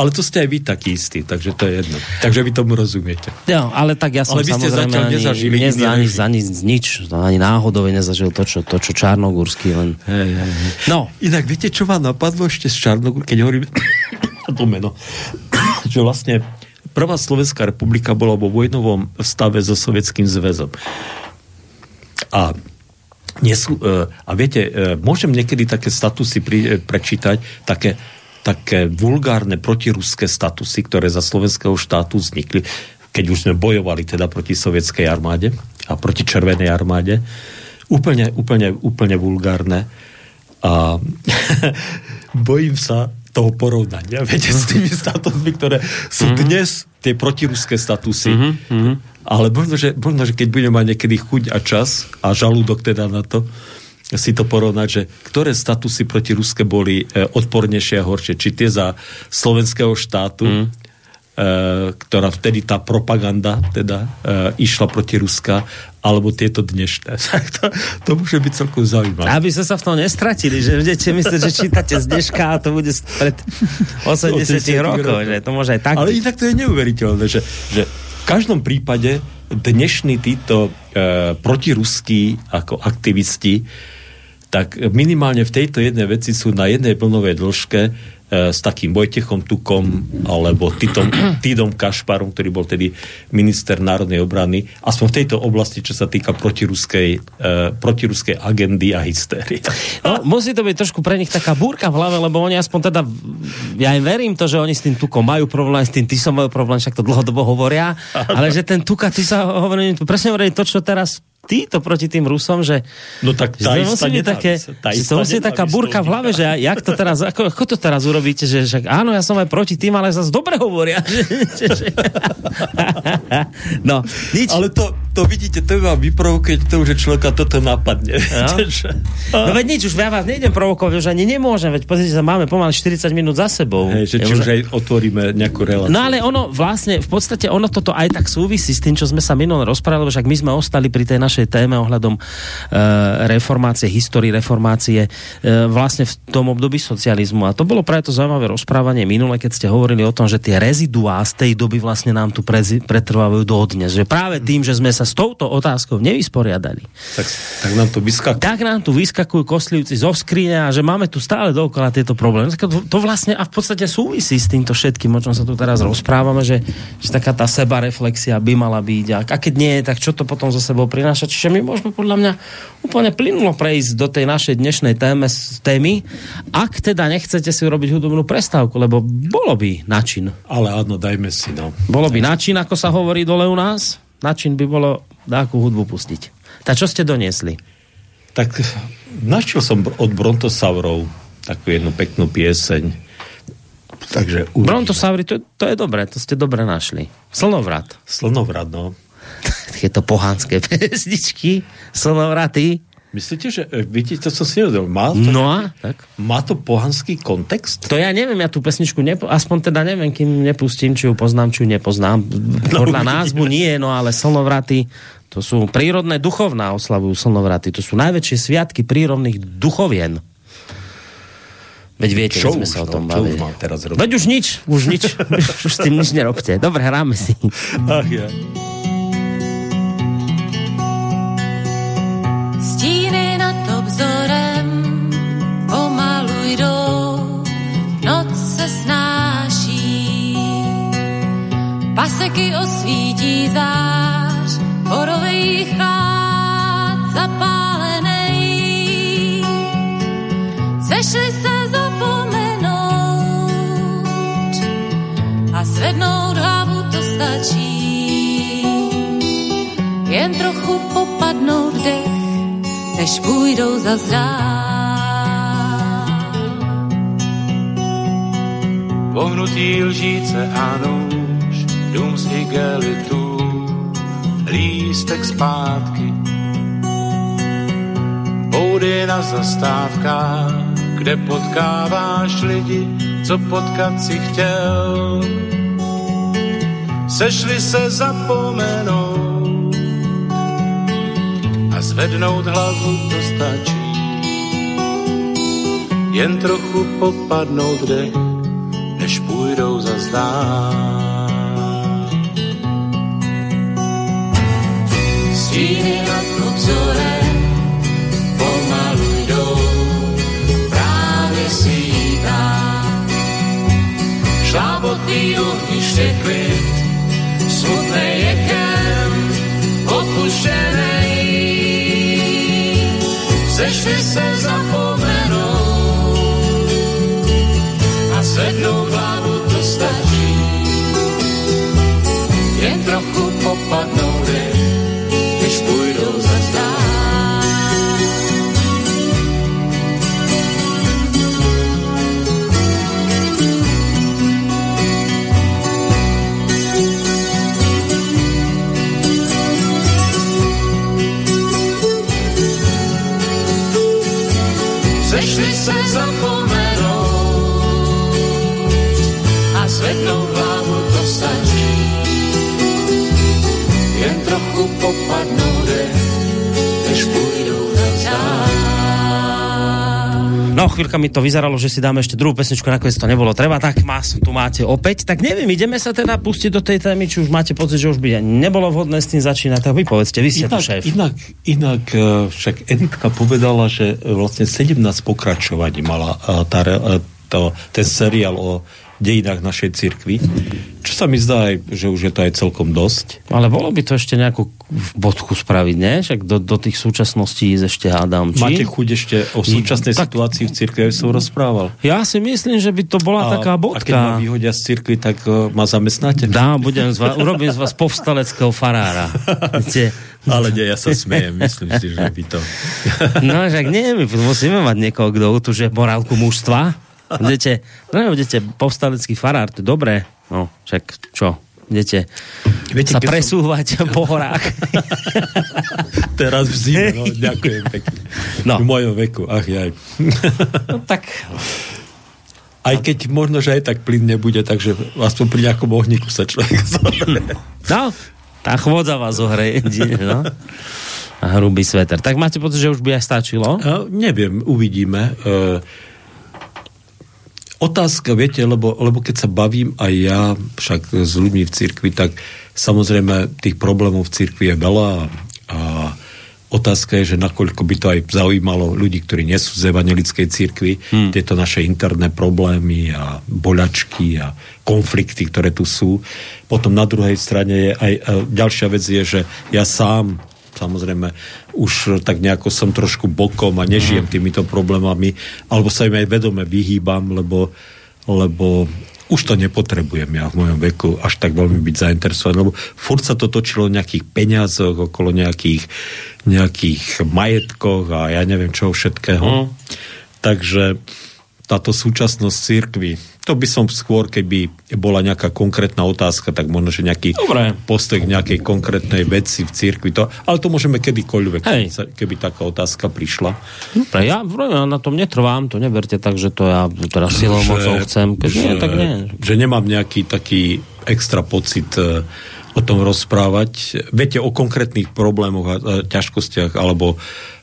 Ale to ste aj vy taký istý, takže to je jedno. Takže vy tomu rozumiete. Ja, ale tak ja som ale vy ste samozrejme ani, nezažili nez, ani, ani, nič, ani náhodou nezažil to, čo, to, čo Čarnogórsky len... Hey, hey, hey. No. Inak viete, čo vám napadlo ešte z Čarnogórsky, keď hovorím to meno, že vlastne prvá Slovenská republika bola vo vojnovom stave so Sovietským zväzom. A Nesú, e, a viete, e, môžem niekedy také statusy pri, e, prečítať, také také vulgárne protiruské statusy, ktoré za slovenského štátu vznikli, keď už sme bojovali teda proti sovietskej armáde a proti červenej armáde. Úplne, úplne, úplne vulgárne. A bojím sa toho porovnania, viete, s tými statusmi, ktoré sú mm-hmm. dnes tie protiruské statusy. Mm-hmm. Ale možno že, možno, že keď budeme mať niekedy chuť a čas a žalúdok teda na to, si to porovnať, že ktoré statusy proti Ruske boli e, odpornejšie a horšie. Či tie za slovenského štátu, mm. ktorá vtedy tá propaganda teda e, išla proti Ruska, alebo tieto dnešné. to, to môže byť celkom zaujímavé. Aby sa sa v tom nestratili, že budete myslieť, že čítate z dneška a to bude pred 80 rokov, že to môže aj tak Ale inak to je neuveriteľné, že, že v každom prípade dnešní títo e, protiruskí ako aktivisti tak minimálne v tejto jednej veci sú na jednej plnovej dĺžke E, s takým Vojtechom Tukom alebo Titom, Tidom Kašparom, ktorý bol tedy minister národnej obrany, aspoň v tejto oblasti, čo sa týka protiruskej, uh, protiruskej agendy a hystérie. No, musí to byť trošku pre nich taká búrka v hlave, lebo oni aspoň teda, ja im verím to, že oni s tým Tukom majú problém, s tým Tisom majú problém, však to dlhodobo hovoria, ale že ten Tuka, ty sa hovorí, presne hovorí to, čo teraz títo proti tým Rusom, že, no tak tá že to musí byť také, že to musí taká burka v hlave, že jak to teraz, ako, ako to teraz urobíte, že, že áno, ja som aj proti tým, ale zase dobre hovoria. no, nič. Ale to, to vidíte, to vám vyprovokuje to, že človeka toto napadne. No, no veď nič, už ja vás nejdem provokovať, že ani nemôžem, veď pozrite sa, máme pomaly 40 minút za sebou. Hej, že či už aj otvoríme nejakú reláciu. No ale ono vlastne, v podstate ono toto aj tak súvisí s tým, čo sme sa minulé rozprávali, však my sme ostali pri tej našej našej téme ohľadom e, reformácie, histórii reformácie e, vlastne v tom období socializmu. A to bolo práve to zaujímavé rozprávanie minule, keď ste hovorili o tom, že tie reziduá z tej doby vlastne nám tu pretrvávajú dodnes. Že práve tým, že sme sa s touto otázkou nevysporiadali. Tak, tak nám tu vyskakujú. Tak nám tu vyskakujú koslivci zo skrine a že máme tu stále dookola tieto problémy. To, to vlastne a v podstate súvisí s týmto všetkým, o čom sa tu teraz rozprávame, že, že taká tá sebareflexia by mala byť. A, a keď nie, tak čo to potom zo sebou prináša? Prináša. Čiže my môžeme podľa mňa úplne plynulo prejsť do tej našej dnešnej téme, témy, ak teda nechcete si urobiť hudobnú prestávku, lebo bolo by način. Ale áno, dajme si, no. Bolo by način, ako sa hovorí dole u nás. Način by bolo dáku hudbu pustiť. Tak čo ste doniesli? Tak našiel som od Brontosaurov takú jednu peknú pieseň. Takže Brontosauri, to, to je dobré, to ste dobre našli. Slnovrat. Slnovrat, no takéto pohanské pesničky, slnovraty. Myslíte, že, e, vidíte, to som si nevedel, má to, no a, tak. má to pohanský kontext? To ja neviem, ja tú pesničku, nepo, aspoň teda neviem, kým nepustím, či ju poznám, či ju nepoznám. No, Podľa no, názvu nie, no ale slnovraty, to sú prírodné duchovná oslavujú slnovraty, to sú najväčšie sviatky prírodných duchovien. Veď viete, čo sme už, sa o tom no, bavili. Čo už teraz robiť? Veď už nič, už nič, už s tým nič nerobte. Dobre, hráme si. Ach ja. Paseky osvítí zář, horovej chát zapálenej. Sešli se zapomenout a zvednout hlavu to stačí. Jen trochu popadnout dech než půjdou za Pohnutí lžíce a nůž, dům z igelitů, lístek zpátky. Boudy na zastávkách, kde potkáváš lidi, co potkat si chtěl. Sešli se zapomenout, zvednout hlavu to stačí. Jen trochu popadnout dech, než půjdou za zdán. Stíny nad obzorem pomalu jdou, právě svítá. Šlábotný ohniště klid, smutnej jekem, opuštěnej sešli se zapomenou a zvednou hlavu to stačí. Jen trochu Se zapomenou a zvednou hlavu to stačí. Jen trochu popadnou dech, No, chvíľka mi to vyzeralo, že si dáme ešte druhú pesničku, nakoniec to nebolo treba, tak má, tu máte opäť. Tak neviem, ideme sa teda pustiť do tej témy, či už máte pocit, že už by nebolo vhodné s tým začínať, tak vy povedzte, vy ste tu Inak, šéf. inak, inak eh, však Editka povedala, že vlastne 17 pokračovaní mala eh, tá, eh, to, ten seriál o dejinách našej cirkvi, čo sa mi zdá, aj, že už je to aj celkom dosť. Ale bolo by to ešte nejakú bodku spraviť, ne? Však do, do tých súčasností ísť ešte hádam. Či? Máte chuť ešte o súčasnej Tak- situácii v cirkvi, ja som rozprával. Ja si myslím, že by to bola taká a keď ma bodka. vyhodia z cirkvi, tak uh, ma zamestnáte? Dá, budem z vás, urobím z vás povstaleckého farára. Viete? Ale nie, ja sa smejem, myslím si, že by to... No, však nie, my musíme mať niekoho, kto utuže morálku mužstva. Idete, no idete povstalecký farár, to je dobré. No, však čo, idete Viete, sa keď som- presúvať po horách. Teraz v zime, no, ďakujem pekne. No. V mojom veku, ach jaj. No tak, Aj keď možno, že aj tak plyn nebude, takže aspoň pri nejakom ohníku sa človek zohrie. no, tá chôdza vás ohreje. No. A hrubý sveter. Tak máte pocit, že už by aj stačilo? A neviem, uvidíme. E, otázka, viete, lebo, lebo keď sa bavím aj ja, však s ľuďmi v cirkvi, tak samozrejme tých problémov v cirkvi je veľa a, a otázka je, že nakoľko by to aj zaujímalo ľudí, ktorí nie sú z evangelickej cirkvi, hmm. tieto naše interné problémy a boľačky a konflikty, ktoré tu sú. Potom na druhej strane je aj e, ďalšia vec je, že ja sám samozrejme už tak nejako som trošku bokom a nežijem týmito problémami, alebo sa im aj vedome vyhýbam, lebo, lebo už to nepotrebujem ja v mojom veku až tak veľmi byť zainteresovaný, lebo furt sa to točilo o nejakých peniazoch, okolo nejakých, nejakých majetkoch a ja neviem čo všetkého. Takže táto súčasnosť církvy, to by som skôr, keby bola nejaká konkrétna otázka, tak možno, že nejaký Dobre. postoj k nejakej konkrétnej veci v církvi. To, ale to môžeme kedykoľvek, Hej. keby, taká otázka prišla. Dobre, ja, na tom netrvám, to neberte tak, že to ja teraz silou mocou chcem. Keď nie, tak nie. že nemám nejaký taký extra pocit e, o tom rozprávať. Viete, o konkrétnych problémoch a ťažkostiach alebo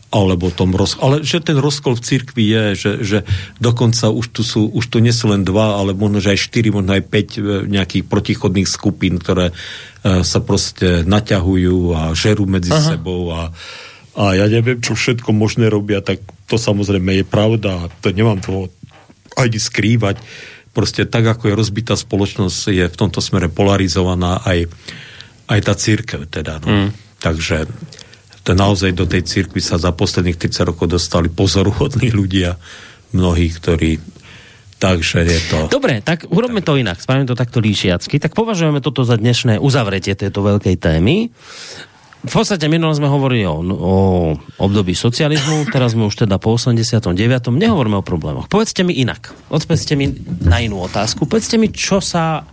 alebo tom roz... Ale že ten rozkol v cirkvi je, že, že dokonca už tu, sú, už tu nie sú len dva, ale možno, že aj štyri, možno aj päť e, nejakých protichodných skupín, ktoré e, sa proste naťahujú a žerú medzi Aha. sebou a, a ja neviem, čo všetko možné robia, tak to samozrejme je pravda a to nemám toho ani skrývať. Proste tak, ako je rozbitá spoločnosť, je v tomto smere polarizovaná aj, aj tá církev. Teda, no. mm. Takže to naozaj do tej církvy sa za posledných 30 rokov dostali pozoruhodní ľudia, mnohí, ktorí Takže je to... Dobre, tak urobme to inak. Spravíme to takto líšiacky. Tak považujeme toto za dnešné uzavretie tejto veľkej témy. V podstate minulé sme hovorili o, o období socializmu, teraz sme už teda po 89. Nehovoríme o problémoch. Povedzte mi inak. Odpovedzte mi na inú otázku. Povedzte mi, čo sa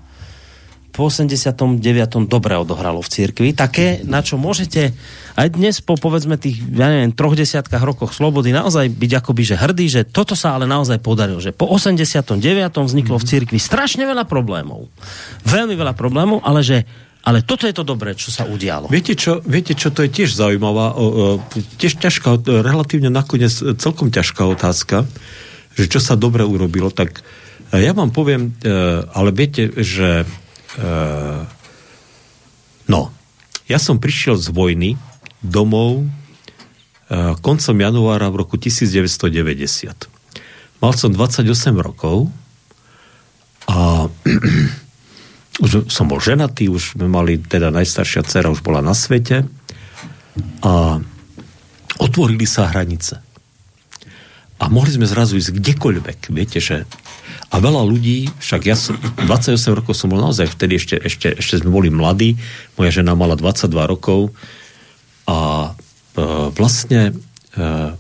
po 89. dobre odohralo v cirkvi. Také, na čo môžete aj dnes po povedzme tých, ja neviem, troch desiatkách rokoch slobody naozaj byť akoby že hrdý, že toto sa ale naozaj podarilo. Že po 89. vzniklo v cirkvi strašne veľa problémov. Veľmi veľa problémov, ale že ale toto je to dobré, čo sa udialo. Viete čo, viete čo, to je tiež zaujímavá, o, o, tiež ťažká, relatívne nakoniec celkom ťažká otázka, že čo sa dobre urobilo, tak e, ja vám poviem, e, ale viete, že e, no, ja som prišiel z vojny domov koncom januára v roku 1990. Mal som 28 rokov a už som bol ženatý, už sme mali, teda najstaršia dcera už bola na svete a otvorili sa hranice. A mohli sme zrazu ísť kdekoľvek, viete, že a veľa ľudí, však ja som, 28 rokov som bol naozaj vtedy, ešte, ešte, ešte sme boli mladí, moja žena mala 22 rokov a e, vlastne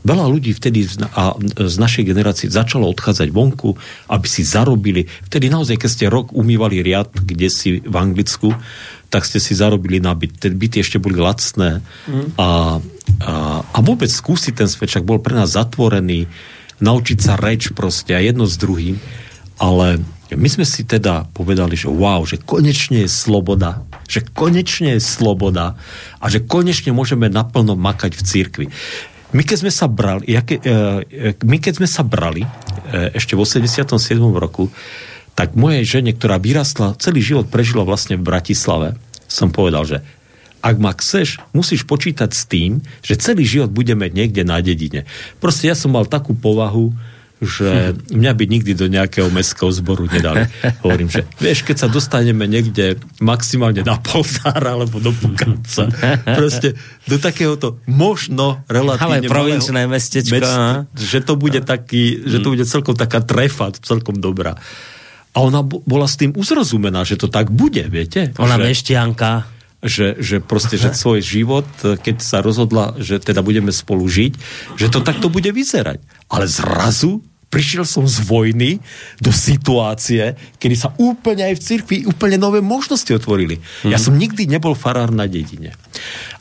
veľa ľudí vtedy z, a z našej generácie začalo odchádzať vonku, aby si zarobili. Vtedy naozaj, keď ste rok umývali riad, kde si v Anglicku, tak ste si zarobili na byt. Tie byty ešte boli lacné. Mm. A, a, a vôbec skúsiť ten svet, však bol pre nás zatvorený, naučiť sa reč proste a jedno s druhým. Ale My sme si teda povedali, že wow, že konečne je sloboda, že konečne je sloboda a že konečne môžeme naplno makať v církvi. My keď sme sa brali, jaké, e, my keď sme sa brali e, ešte v 87. roku, tak mojej žene, ktorá vyrastla, celý život prežila vlastne v Bratislave, som povedal, že ak ma chceš, musíš počítať s tým, že celý život budeme niekde na dedine. Proste ja som mal takú povahu, že mňa by nikdy do nejakého mestského zboru nedali. Hovorím, že vieš, keď sa dostaneme niekde maximálne na Poltára alebo do Pukanca, proste do takéhoto možno relatívne Ale provinčné mestečko. mesta, že to bude taký, že to bude celkom taká trefa, celkom dobrá. A ona bo- bola s tým uzrozumená, že to tak bude, viete? Ona že, meštianka. že, že proste, že svoj život, keď sa rozhodla, že teda budeme spolu žiť, že to takto bude vyzerať. Ale zrazu prišiel som z vojny do situácie, kedy sa úplne aj v cirkvi úplne nové možnosti otvorili. Ja som nikdy nebol farár na dedine.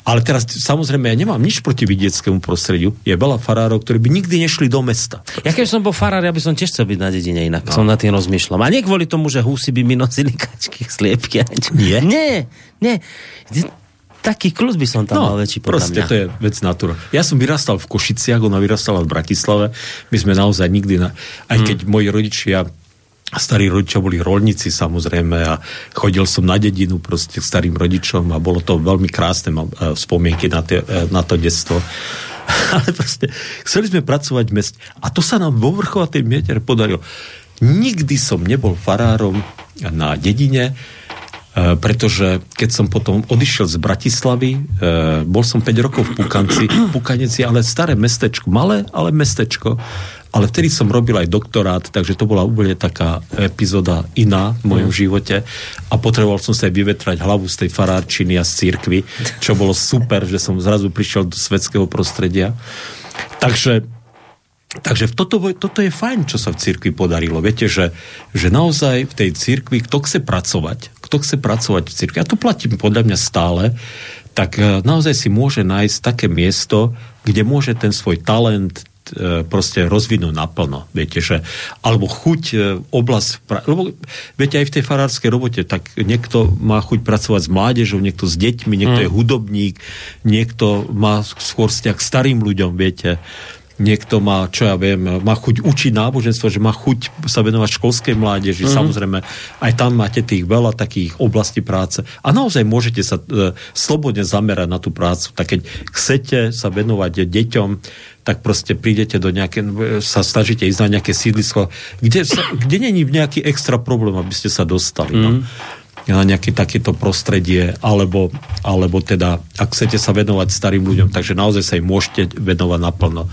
Ale teraz, samozrejme, ja nemám nič proti vidieckému prostrediu. Je veľa farárov, ktorí by nikdy nešli do mesta. Ja keď som bol farár, ja by som tiež chcel byť na dedine inak. No. Som na tým rozmýšľal. A nie kvôli tomu, že húsy by mi nosili kačky, sliepky. Nie? Nie, nie. Taký kľud by som tam mal väčší podľa No, proste mňa. to je vec natúra. Ja som vyrastal v Košiciach, ona vyrastala v Bratislave. My sme naozaj nikdy, na, aj Hmm. keď moji rodičia starí rodičia boli rolníci samozrejme a chodil som na dedinu proste k starým rodičom a bolo to veľmi krásne, mám e, spomienky na, tie, e, na to detstvo. Ale proste chceli sme pracovať v meste a to sa nám vo vrchovatej mietere podarilo. Nikdy som nebol farárom na dedine, pretože keď som potom odišiel z Bratislavy, e, bol som 5 rokov v Pukanci, Pukanec je ale staré mestečko, malé, ale mestečko, ale vtedy som robil aj doktorát, takže to bola úplne taká epizóda iná v mojom živote. A potreboval som sa aj vyvetrať hlavu z tej farárčiny a z církvy, čo bolo super, že som zrazu prišiel do svetského prostredia. Takže Takže toto, toto je fajn, čo sa v cirkvi podarilo. Viete, že, že naozaj v tej cirkvi, kto chce pracovať, kto chce pracovať v cirkvi, a to platím podľa mňa stále, tak e, naozaj si môže nájsť také miesto, kde môže ten svoj talent e, proste rozvinúť naplno. Viete, že, alebo chuť e, oblasť, lebo viete, aj v tej farárskej robote, tak niekto má chuť pracovať s mládežou, niekto s deťmi, niekto je hudobník, niekto má skôr vzťah k starým ľuďom, viete, niekto má, čo ja viem, má chuť učiť náboženstvo, že má chuť sa venovať školskej mládeži. Mm-hmm. Samozrejme, aj tam máte tých veľa takých oblastí práce. A naozaj môžete sa e, slobodne zamerať na tú prácu. Tak keď chcete sa venovať deťom, tak proste prídete do nejaké, sa snažíte ísť na nejaké sídlisko, kde, sa, kde není nejaký extra problém, aby ste sa dostali. Mm-hmm. No na nejaké takéto prostredie, alebo, alebo teda, ak chcete sa venovať starým ľuďom, takže naozaj sa im môžete venovať naplno.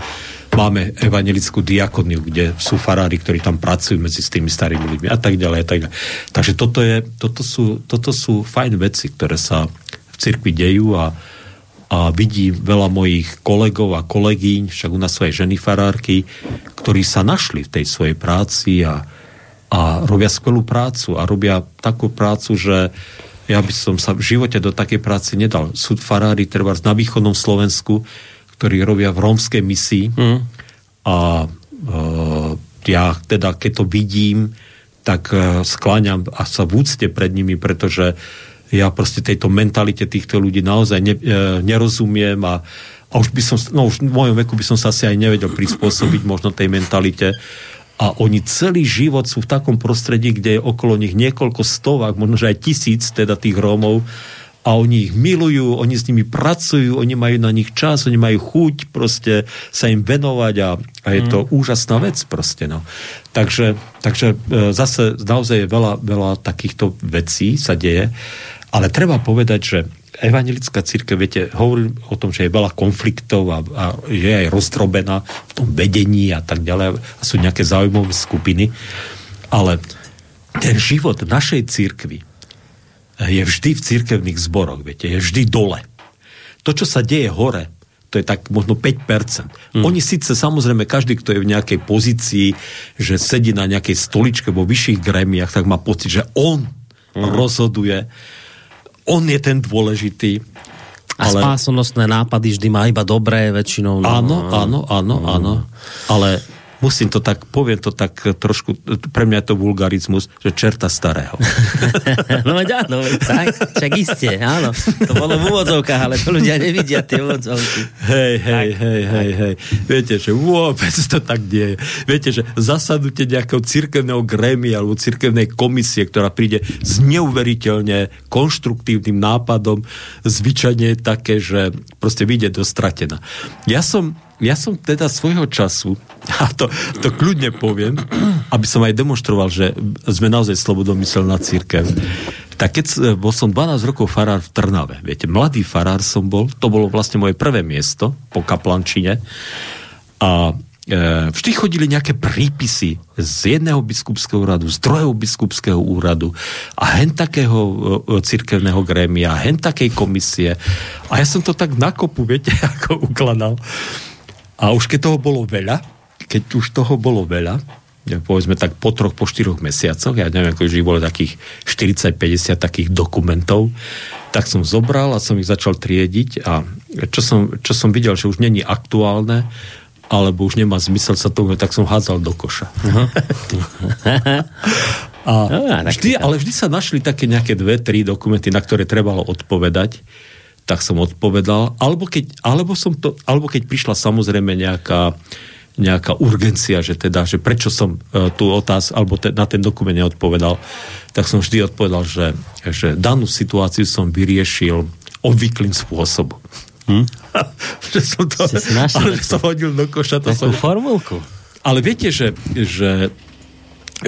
Máme evangelickú diakoniu, kde sú farári, ktorí tam pracujú medzi tými starými ľuďmi a tak ďalej. A tak ďalej. Takže toto, je, toto, sú, toto sú fajn veci, ktoré sa v cirkvi dejú a, a vidím veľa mojich kolegov a kolegyň, však u nás sú ženy farárky, ktorí sa našli v tej svojej práci a, a robia skvelú prácu a robia takú prácu, že ja by som sa v živote do takej práce nedal. Sú farári treba na východnom Slovensku, ktorí robia v rómskej misii. Mm. a e, ja teda, keď to vidím, tak e, skláňam a sa v úcte pred nimi, pretože ja proste tejto mentalite týchto ľudí naozaj ne, e, nerozumiem a, a už by som, no už v mojom veku by som sa asi aj nevedel prispôsobiť možno tej mentalite. A oni celý život sú v takom prostredí, kde je okolo nich niekoľko stovák, možno že aj tisíc teda tých Rómov a oni ich milujú, oni s nimi pracujú, oni majú na nich čas, oni majú chuť proste sa im venovať a, a je to mm. úžasná vec proste, no. Takže, takže e, zase naozaj je veľa, veľa takýchto vecí sa deje, ale treba povedať, že evangelická církev, viete, hovorím o tom, že je veľa konfliktov a, a je aj rozdrobená v tom vedení a tak ďalej a sú nejaké zaujímavé skupiny, ale ten život našej církvy je vždy v církevných zboroch, viete, je vždy dole. To, čo sa deje hore, to je tak možno 5%. Hmm. Oni síce samozrejme, každý, kto je v nejakej pozícii, že sedí na nejakej stoličke vo vyšších gremiách, tak má pocit, že on hmm. rozhoduje, on je ten dôležitý. A ale... spásonosné nápady vždy má iba dobré väčšinou. No, áno, áno, áno, áno. Ale musím to tak, poviem to tak trošku, pre mňa je to vulgarizmus, že čerta starého. no veď áno, veď tak, čak iste, áno. To bolo v úvodzovkách, ale to ľudia nevidia tie úvodzovky. Hej, hej, tak, hej, hej, hej. Viete, že vôbec to tak nie je. Viete, že zasadnutie nejakého cirkevného grémia alebo cirkevnej komisie, ktorá príde s neuveriteľne konštruktívnym nápadom, zvyčajne je také, že proste vyjde dostratená. Ja som ja som teda svojho času, a to, to kľudne poviem, aby som aj demonstroval, že sme naozaj slobodomyselná církev, tak keď bol som 12 rokov farár v Trnave, viete, mladý farár som bol, to bolo vlastne moje prvé miesto po kaplančine a e, vždy chodili nejaké prípisy z jedného biskupského úradu, z druhého biskupského úradu a hen takého e, cirkevného grémia, hen takej komisie. A ja som to tak nakopu, viete, ako ukladal. A už keď toho bolo veľa, keď už toho bolo veľa, povedzme tak po troch, po štyroch mesiacoch, ja neviem, ako už bolo takých 40-50 takých dokumentov, tak som zobral a som ich začal triediť a čo som, čo som videl, že už není aktuálne, alebo už nemá zmysel sa tomu, tak som hádzal do koša. a vždy, ale vždy sa našli také nejaké dve, tri dokumenty, na ktoré trebalo odpovedať tak som odpovedal, alebo keď, alebo som to, alebo keď prišla samozrejme nejaká, nejaká urgencia, že teda, že prečo som uh, tú otáz, alebo te, na ten dokument neodpovedal, tak som vždy odpovedal, že, že danú situáciu som vyriešil obvyklým spôsobom. Hm? že som to, ale som hodil do koša. To Takú som... formulku. Ale viete, že, že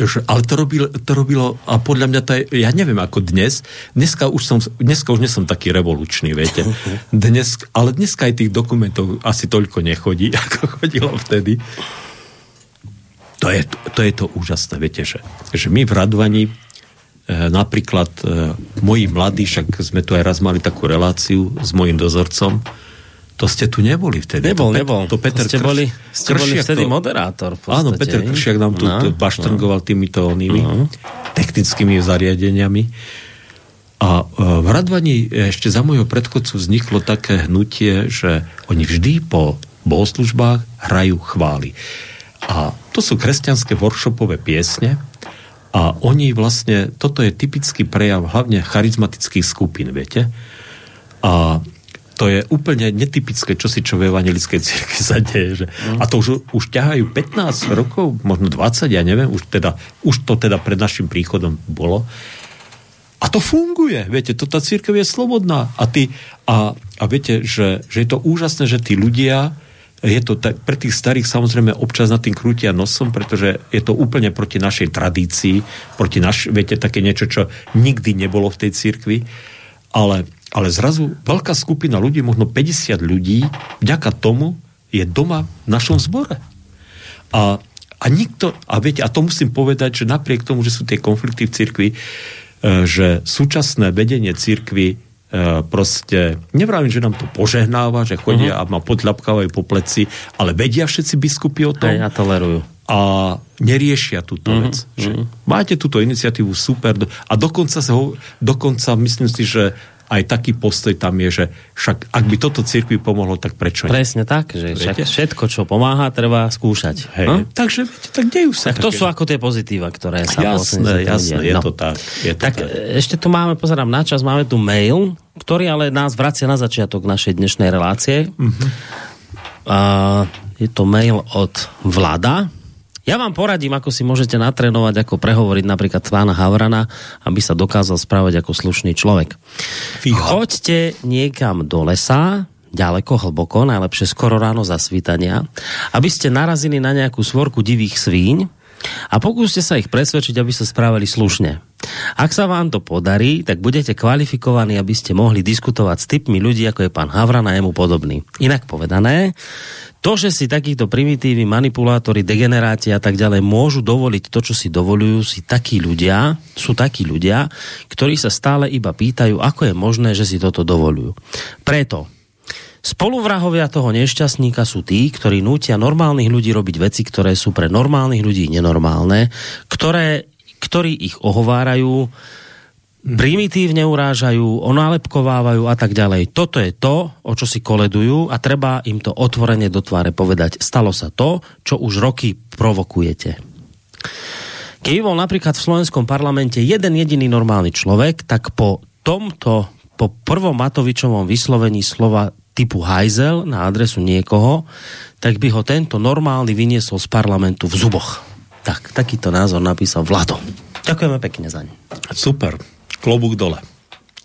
ale to robilo, to robilo a podľa mňa to je, ja neviem ako dnes, dneska už som, dneska už nie som taký revolučný, viete. Dnes, ale dneska aj tých dokumentov asi toľko nechodí, ako chodilo vtedy. To je to, je to úžasné, viete, že, že my v Radvani e, napríklad e, moji mladí, však sme tu aj raz mali takú reláciu s mojim dozorcom, to ste tu neboli vtedy. Nebol, to, nebol. To Peter ste, Krš, boli, ste boli vtedy to, moderátor. V áno, Peter Kršiak nám tu no, baštrngoval no. týmito onými no. technickými zariadeniami. A e, v Radvani ešte za môjho predchodcu vzniklo také hnutie, že oni vždy po bohoslužbách hrajú chvály. A to sú kresťanské workshopové piesne a oni vlastne, toto je typický prejav hlavne charizmatických skupín, viete? A to je úplne netypické, čo si čo v evangelickej cirkvi sa deje. Že, mm. A to už, už ťahajú 15 rokov, možno 20, ja neviem, už, teda, už to teda pred našim príchodom bolo. A to funguje, viete, to tá církev je slobodná. A, ty, a, a viete, že, že je to úžasné, že tí ľudia, je to tak, pre tých starých samozrejme občas na tým krútia nosom, pretože je to úplne proti našej tradícii, proti naš, viete, také niečo, čo nikdy nebolo v tej církvi. Ale ale zrazu veľká skupina ľudí, možno 50 ľudí, vďaka tomu je doma v našom zbore. A, a nikto, a viete, a to musím povedať, že napriek tomu, že sú tie konflikty v cirkvi, e, že súčasné vedenie cirkvi e, proste, nevravím, že nám to požehnáva, že chodia uh-huh. a ma podľapkávajú po pleci, ale vedia všetci biskupy o tom. Aj, a tolerujú. A neriešia túto uh-huh. vec. Že uh-huh. Máte túto iniciatívu, super. A dokonca, sa ho, dokonca myslím si, že aj taký postoj tam je, že však ak by toto cirkvi pomohlo, tak prečo nie? Presne tak, že však všetko, čo pomáha, treba skúšať. Hej, no? Takže tak dejú sa. Tak to sú ako tie pozitíva, ktoré sa Jasné, jasné, je no. to tak. Je to tak, tak ešte tu máme, pozerám na čas, máme tu mail, ktorý ale nás vracia na začiatok našej dnešnej relácie. Uh-huh. A je to mail od Vlada, ja vám poradím, ako si môžete natrénovať, ako prehovoriť napríklad pána Havrana, aby sa dokázal správať ako slušný človek. Fíha. Choďte niekam do lesa, ďaleko, hlboko, najlepšie skoro ráno svítania, aby ste narazili na nejakú svorku divých svíň a pokúste sa ich presvedčiť, aby sa správali slušne. Ak sa vám to podarí, tak budete kvalifikovaní, aby ste mohli diskutovať s typmi ľudí, ako je pán Havran a jemu podobný. Inak povedané, to, že si takíto primitívy, manipulátori, degeneráti a tak ďalej môžu dovoliť to, čo si dovolujú, si takí ľudia, sú takí ľudia, ktorí sa stále iba pýtajú, ako je možné, že si toto dovolujú. Preto Spoluvrahovia toho nešťastníka sú tí, ktorí nútia normálnych ľudí robiť veci, ktoré sú pre normálnych ľudí nenormálne, ktoré, ktorí ich ohovárajú, primitívne urážajú, onálepkovávajú a tak ďalej. Toto je to, o čo si koledujú a treba im to otvorene do tváre povedať. Stalo sa to, čo už roky provokujete. Keby bol napríklad v slovenskom parlamente jeden jediný normálny človek, tak po tomto, po prvom Matovičovom vyslovení slova typu hajzel na adresu niekoho, tak by ho tento normálny vyniesol z parlamentu v zuboch. Tak, takýto názor napísal Vlado. Ďakujeme pekne za ne. Super klobúk dole.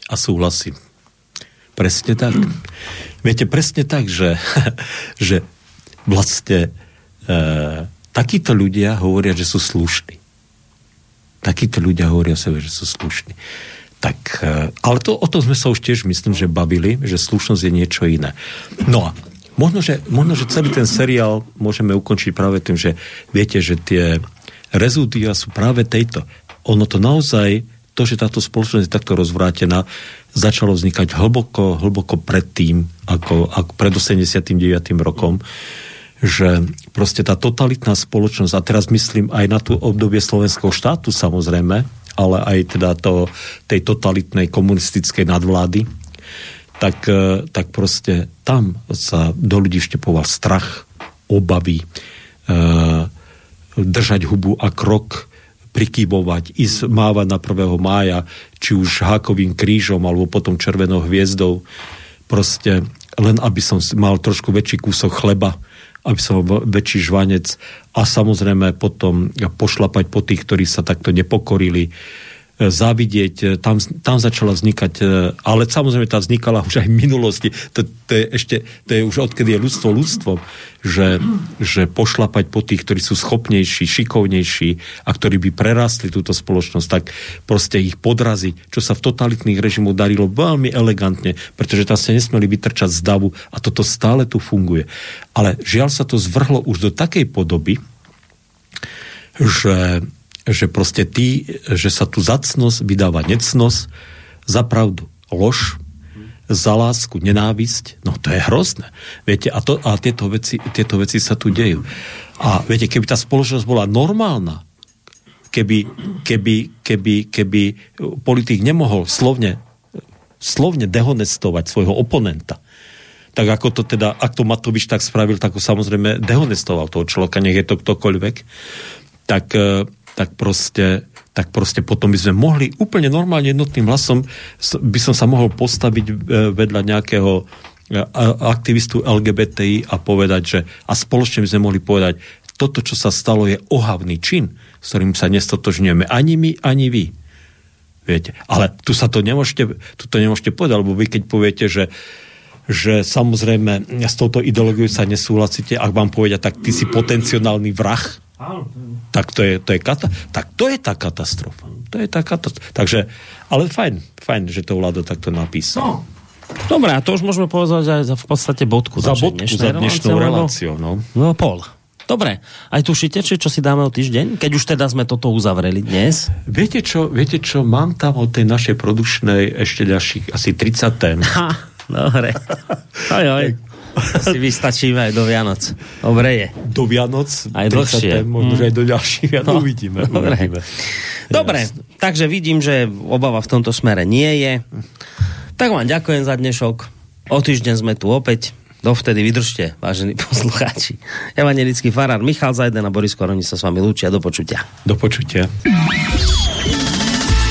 A súhlasím. Presne tak. Viete, presne tak, že, že vlastne e, takíto ľudia hovoria, že sú slušní. Takíto ľudia hovoria sebe, že sú slušní. Tak, e, ale to, o tom sme sa už tiež, myslím, že bavili, že slušnosť je niečo iné. No a možno že, možno, že celý ten seriál môžeme ukončiť práve tým, že viete, že tie rezúdia sú práve tejto. Ono to naozaj to, že táto spoločnosť je takto rozvrátená, začalo vznikať hlboko, hlboko predtým, ako, ako pred 89. rokom, že proste tá totalitná spoločnosť, a teraz myslím aj na tú obdobie slovenského štátu samozrejme, ale aj teda to, tej totalitnej komunistickej nadvlády, tak, e, tak proste tam sa do ľudí vštepoval strach, obavy, e, držať hubu a krok prikývovať, ísť mávať na 1. mája, či už hákovým krížom, alebo potom červenou hviezdou. Proste len aby som mal trošku väčší kúsok chleba, aby som mal väčší žvanec a samozrejme potom pošlapať po tých, ktorí sa takto nepokorili závidieť, e, tam, tam začala vznikať, e, ale samozrejme tá vznikala už aj v minulosti, to, to je ešte, to je už odkedy je ľudstvo ľudstvom, že, že pošlapať po tých, ktorí sú schopnejší, šikovnejší a ktorí by prerastli túto spoločnosť, tak proste ich podraziť, čo sa v totalitných režimoch darilo veľmi elegantne, pretože tam sa nesmeli vytrčať z davu a toto stále tu funguje. Ale žiaľ sa to zvrhlo už do takej podoby, že že proste tí, že sa tu zacnosť vydáva necnosť, za pravdu lož, za lásku nenávisť, no to je hrozné. Viete, a, to, a tieto, veci, tieto veci sa tu dejú. A viete, keby tá spoločnosť bola normálna, keby, keby, keby, keby politik nemohol slovne, slovne dehonestovať svojho oponenta, tak ako to teda, ak to Matovič tak spravil, tak ho samozrejme dehonestoval toho človeka, nech je to ktokoľvek, tak tak proste, tak proste potom by sme mohli úplne normálne jednotným hlasom, by som sa mohol postaviť e, vedľa nejakého e, aktivistu LGBTI a povedať, že a spoločne by sme mohli povedať, toto, čo sa stalo, je ohavný čin, s ktorým sa nestotožňujeme ani my, ani vy. Viete? Ale tu sa to nemôžete, tu to nemôžete povedať, lebo vy keď poviete, že že samozrejme s touto ideológiou sa nesúhlasíte, ak vám povedia, tak ty si potenciálny vrah, tak to je, to je, kata- tak to je tá katastrofa. To je tá katastrofa. Takže, ale fajn, fajn, že to Vlado takto napísal. No. Dobre, a to už môžeme povedať aj za v podstate bodku. Za bodku, za dnešnú reláciu. No. no pol. Dobre, aj tušíte, či čo si dáme o týždeň? Keď už teda sme toto uzavreli dnes. Viete čo, viete čo, mám tam od tej našej produčnej ešte ďalších asi 30 tém. Ha, dobre. Aj, aj si vystačíme aj do Vianoc. Dobre je. Do Vianoc? Aj dlhšie. Možno, mm. že aj do ďalších. Ja no, uvidíme. Dobre. uvidíme. Dobre, takže vidím, že obava v tomto smere nie je. Tak vám ďakujem za dnešok. O týždeň sme tu opäť. Dovtedy vydržte, vážení poslucháči. Evangelický farár Michal Zajden a Boris Koroni sa s vami lúčia. Do počutia. Do počutia.